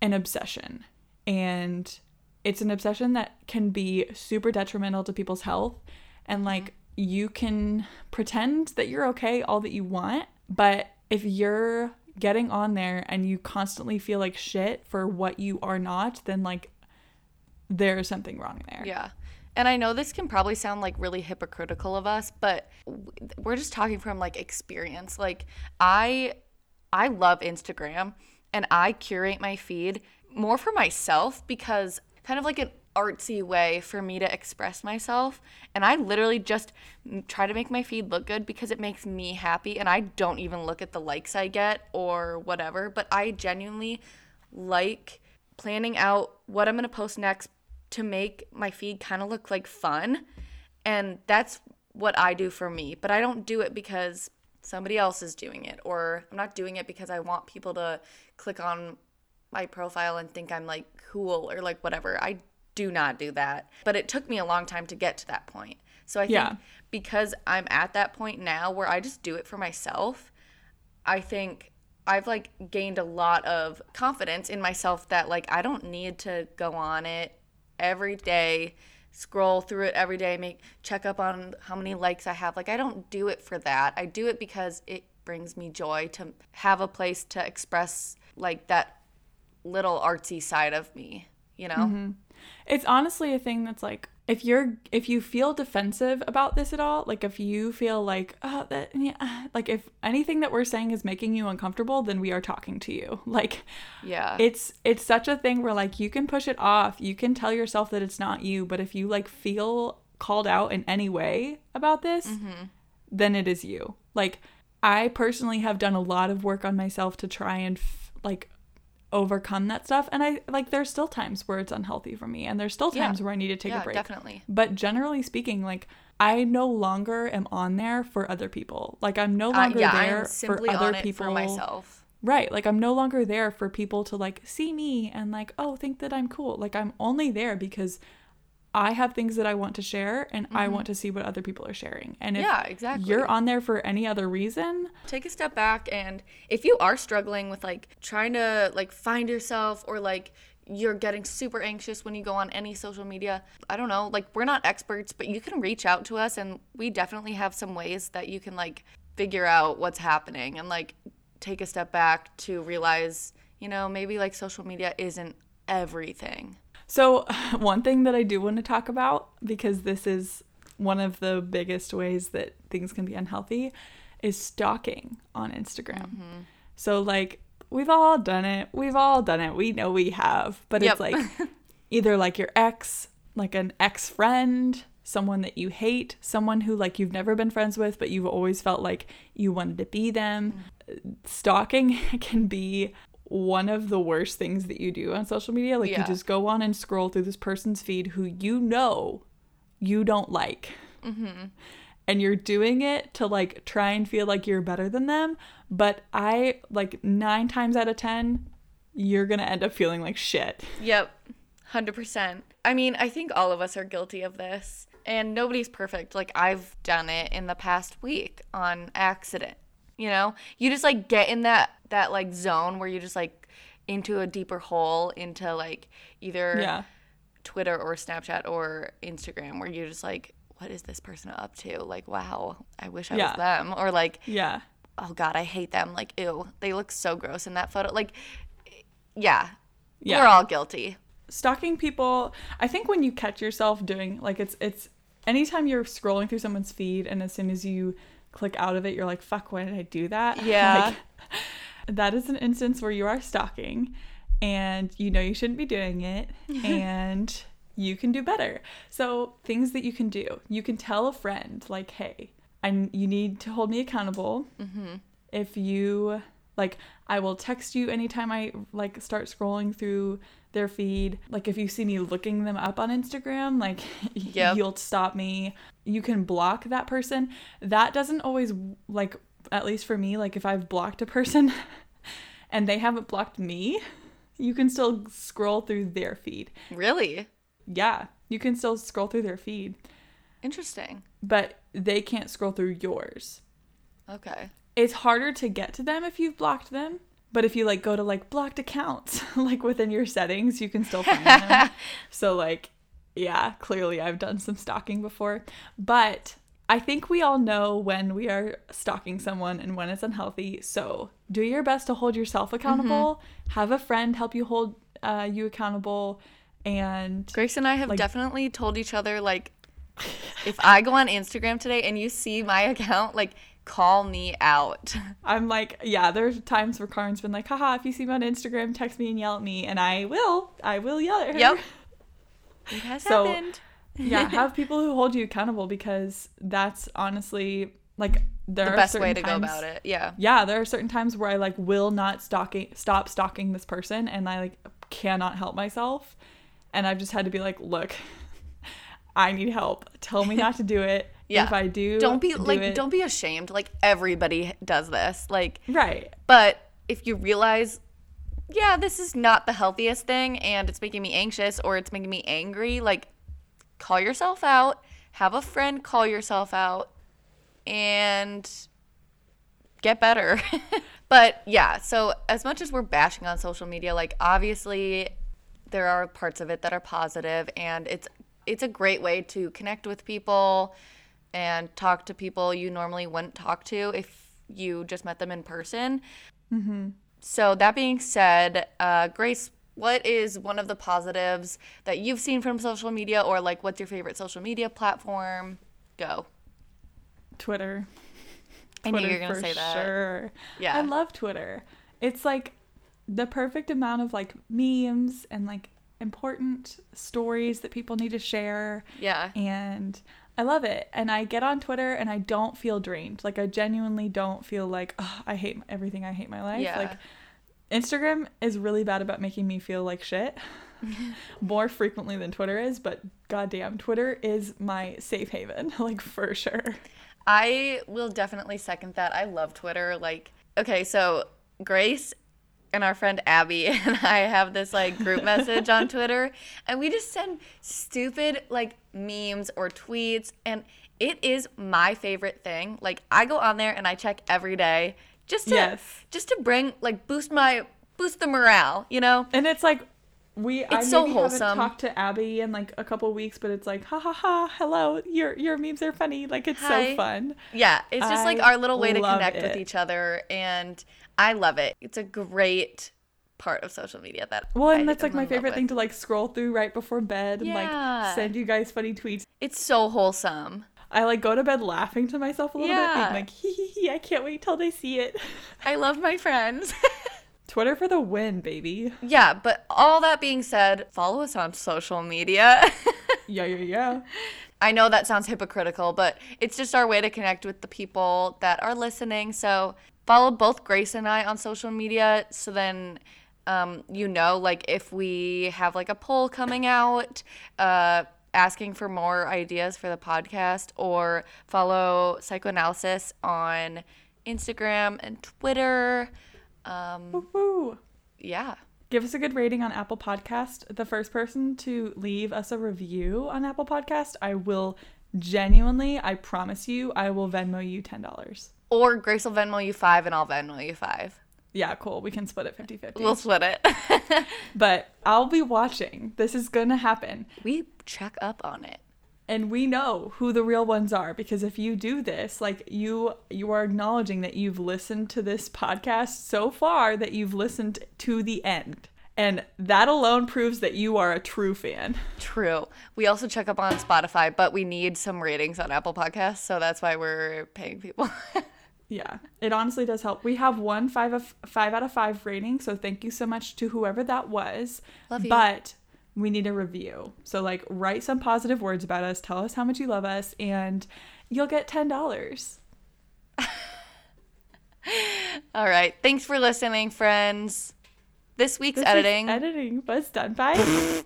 an obsession. And it's an obsession that can be super detrimental to people's health. And mm-hmm. like you can pretend that you're okay all that you want but if you're getting on there and you constantly feel like shit for what you are not then like there's something wrong there. Yeah. And I know this can probably sound like really hypocritical of us, but we're just talking from like experience. Like I I love Instagram and I curate my feed more for myself because kind of like an artsy way for me to express myself. And I literally just try to make my feed look good because it makes me happy. And I don't even look at the likes I get or whatever. But I genuinely like planning out what I'm going to post next to make my feed kind of look like fun. And that's what I do for me. But I don't do it because somebody else is doing it or I'm not doing it because I want people to click on my profile and think I'm like cool or like whatever. I do not do that. But it took me a long time to get to that point. So I think yeah. because I'm at that point now where I just do it for myself, I think I've like gained a lot of confidence in myself that like I don't need to go on it every day, scroll through it every day, make check up on how many likes I have. Like I don't do it for that. I do it because it brings me joy to have a place to express like that little artsy side of me, you know? Mm-hmm. It's honestly a thing that's like if you're if you feel defensive about this at all, like if you feel like oh that yeah, like if anything that we're saying is making you uncomfortable, then we are talking to you. Like yeah. It's it's such a thing where like you can push it off. You can tell yourself that it's not you, but if you like feel called out in any way about this, mm-hmm. then it is you. Like I personally have done a lot of work on myself to try and f- like overcome that stuff. And i like there's still times where it's unhealthy for me and there's still times yeah. where i need to take yeah, a break. definitely. But generally speaking like i no longer am on there for other people. Like i'm no longer uh, yeah, there for other people for myself. Right like i'm no longer there for people to like see me and like oh think that i'm cool. Like i'm only there because I have things that I want to share and mm-hmm. I want to see what other people are sharing. And if yeah, exactly. you're on there for any other reason, take a step back and if you are struggling with like trying to like find yourself or like you're getting super anxious when you go on any social media, I don't know, like we're not experts, but you can reach out to us and we definitely have some ways that you can like figure out what's happening and like take a step back to realize, you know, maybe like social media isn't everything. So, one thing that I do want to talk about, because this is one of the biggest ways that things can be unhealthy, is stalking on Instagram. Mm-hmm. So, like, we've all done it. We've all done it. We know we have. But yep. it's like either like your ex, like an ex friend, someone that you hate, someone who like you've never been friends with, but you've always felt like you wanted to be them. Mm-hmm. Stalking can be one of the worst things that you do on social media. Like yeah. you just go on and scroll through this person's feed who you know you don't like. Mm-hmm. And you're doing it to like try and feel like you're better than them. But I, like, nine times out of 10, you're going to end up feeling like shit. Yep. 100%. I mean, I think all of us are guilty of this. And nobody's perfect. Like, I've done it in the past week on accident. You know, you just like get in that that like zone where you just like into a deeper hole into like either yeah. Twitter or Snapchat or Instagram where you're just like, what is this person up to? Like, wow, I wish I yeah. was them. Or like, yeah, oh god, I hate them. Like, ew, they look so gross in that photo. Like, yeah, yeah. we're all guilty. Stalking people. I think when you catch yourself doing like it's it's anytime you're scrolling through someone's feed and as soon as you click out of it, you're like, fuck, why did I do that? Yeah. like, that is an instance where you are stalking and you know you shouldn't be doing it and you can do better. So, things that you can do you can tell a friend, like, hey, I, you need to hold me accountable. Mm-hmm. If you like, I will text you anytime I like start scrolling through their feed. Like if you see me looking them up on Instagram, like yep. you'll stop me. You can block that person. That doesn't always like at least for me, like if I've blocked a person and they haven't blocked me, you can still scroll through their feed. Really? Yeah, you can still scroll through their feed. Interesting. But they can't scroll through yours. Okay. It's harder to get to them if you've blocked them. But if you like go to like blocked accounts, like within your settings, you can still find them. so like, yeah, clearly I've done some stalking before. But I think we all know when we are stalking someone and when it's unhealthy. So do your best to hold yourself accountable. Mm-hmm. Have a friend help you hold uh, you accountable. And Grace and I have like, definitely told each other like, if I go on Instagram today and you see my account, like call me out. I'm like, yeah, there's times where Karen's been like, haha, if you see me on Instagram, text me and yell at me, and I will. I will yell at her. Yep. It has So- happened. yeah, have people who hold you accountable because that's honestly like there the are best way to go about it. Yeah. Yeah, there are certain times where I like will not stalking stop stalking this person and I like cannot help myself. And I've just had to be like, look, I need help. Tell me not to do it. Yeah. If I do Don't be do like it. don't be ashamed. Like everybody does this. Like Right. but if you realize yeah, this is not the healthiest thing and it's making me anxious or it's making me angry, like call yourself out, have a friend call yourself out and get better. but yeah, so as much as we're bashing on social media, like obviously there are parts of it that are positive and it's it's a great way to connect with people and talk to people you normally wouldn't talk to if you just met them in person. So that being said, uh, Grace, what is one of the positives that you've seen from social media, or like what's your favorite social media platform? Go. Twitter. I knew you were gonna say that. Sure. Yeah. I love Twitter. It's like the perfect amount of like memes and like important stories that people need to share. Yeah. And I love it. And I get on Twitter and I don't feel drained. Like I genuinely don't feel like oh, I hate everything. I hate my life. Yeah. Like Instagram is really bad about making me feel like shit. More frequently than Twitter is, but goddamn, Twitter is my safe haven, like for sure. I will definitely second that. I love Twitter. Like, okay, so Grace and our friend Abby and I have this like group message on Twitter, and we just send stupid like memes or tweets, and it is my favorite thing. Like, I go on there and I check every day just to Yes. just to bring like boost my boost the morale, you know? And it's like we I It's so wholesome. haven't talked to Abby in like a couple weeks, but it's like ha ha ha, hello, your your memes are funny. Like it's Hi. so fun. Yeah, it's just like our little way to connect with each other, and I love it. It's a great part of social media that Well, and I that's like my favorite thing to like scroll through right before bed and Yeah. like send you guys funny tweets. It's so wholesome. I like go to bed laughing to myself a little bit, Yeah. being like hee hee hee, I can't wait till they see it. I love my friends. Twitter for the win, baby. yeah, but all that being said, follow us on social media. Yeah, yeah, yeah. I know that sounds hypocritical, but it's just our way to connect with the people that are listening. So follow both Grace and I on social media so then um, you know, like if we have like a poll coming out, uh, asking for more ideas for the podcast, or follow Psychoanalysis on Instagram and Twitter. Um, Woo. yeah. Give us a good rating on Apple Podcast. The first person to leave us a review on Apple Podcast, I will genuinely, I promise you, I will Venmo you $10. Or Grace will Venmo you five and I'll Venmo you five. Yeah, cool. We can split it 50 50. We'll split it. but I'll be watching. This is going to happen. we check up on it. And we know who the real ones are because if you do this, like you you are acknowledging that you've listened to this podcast so far that you've listened to the end. And that alone proves that you are a true fan. True. We also check up on Spotify, but we need some ratings on Apple Podcasts, so that's why we're paying people. Yeah, it honestly does help. We have one five of five out of five rating, so thank you so much to whoever that was. Love you. But we need a review. So like write some positive words about us, tell us how much you love us, and you'll get ten dollars. All right. Thanks for listening, friends. This week's This editing. week's editing was done by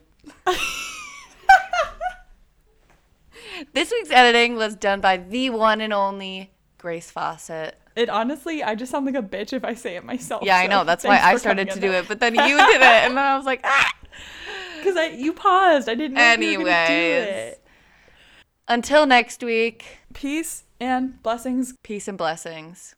this week's editing was done by the one and only Grace Fawcett. It honestly, I just sound like a bitch if I say it myself. Yeah, I know. That's why I started to do it, but then you did it, and then I was like, ah. Because I you paused. I didn't know if you were gonna do Anyways. Until next week, Peace and blessings. peace and blessings.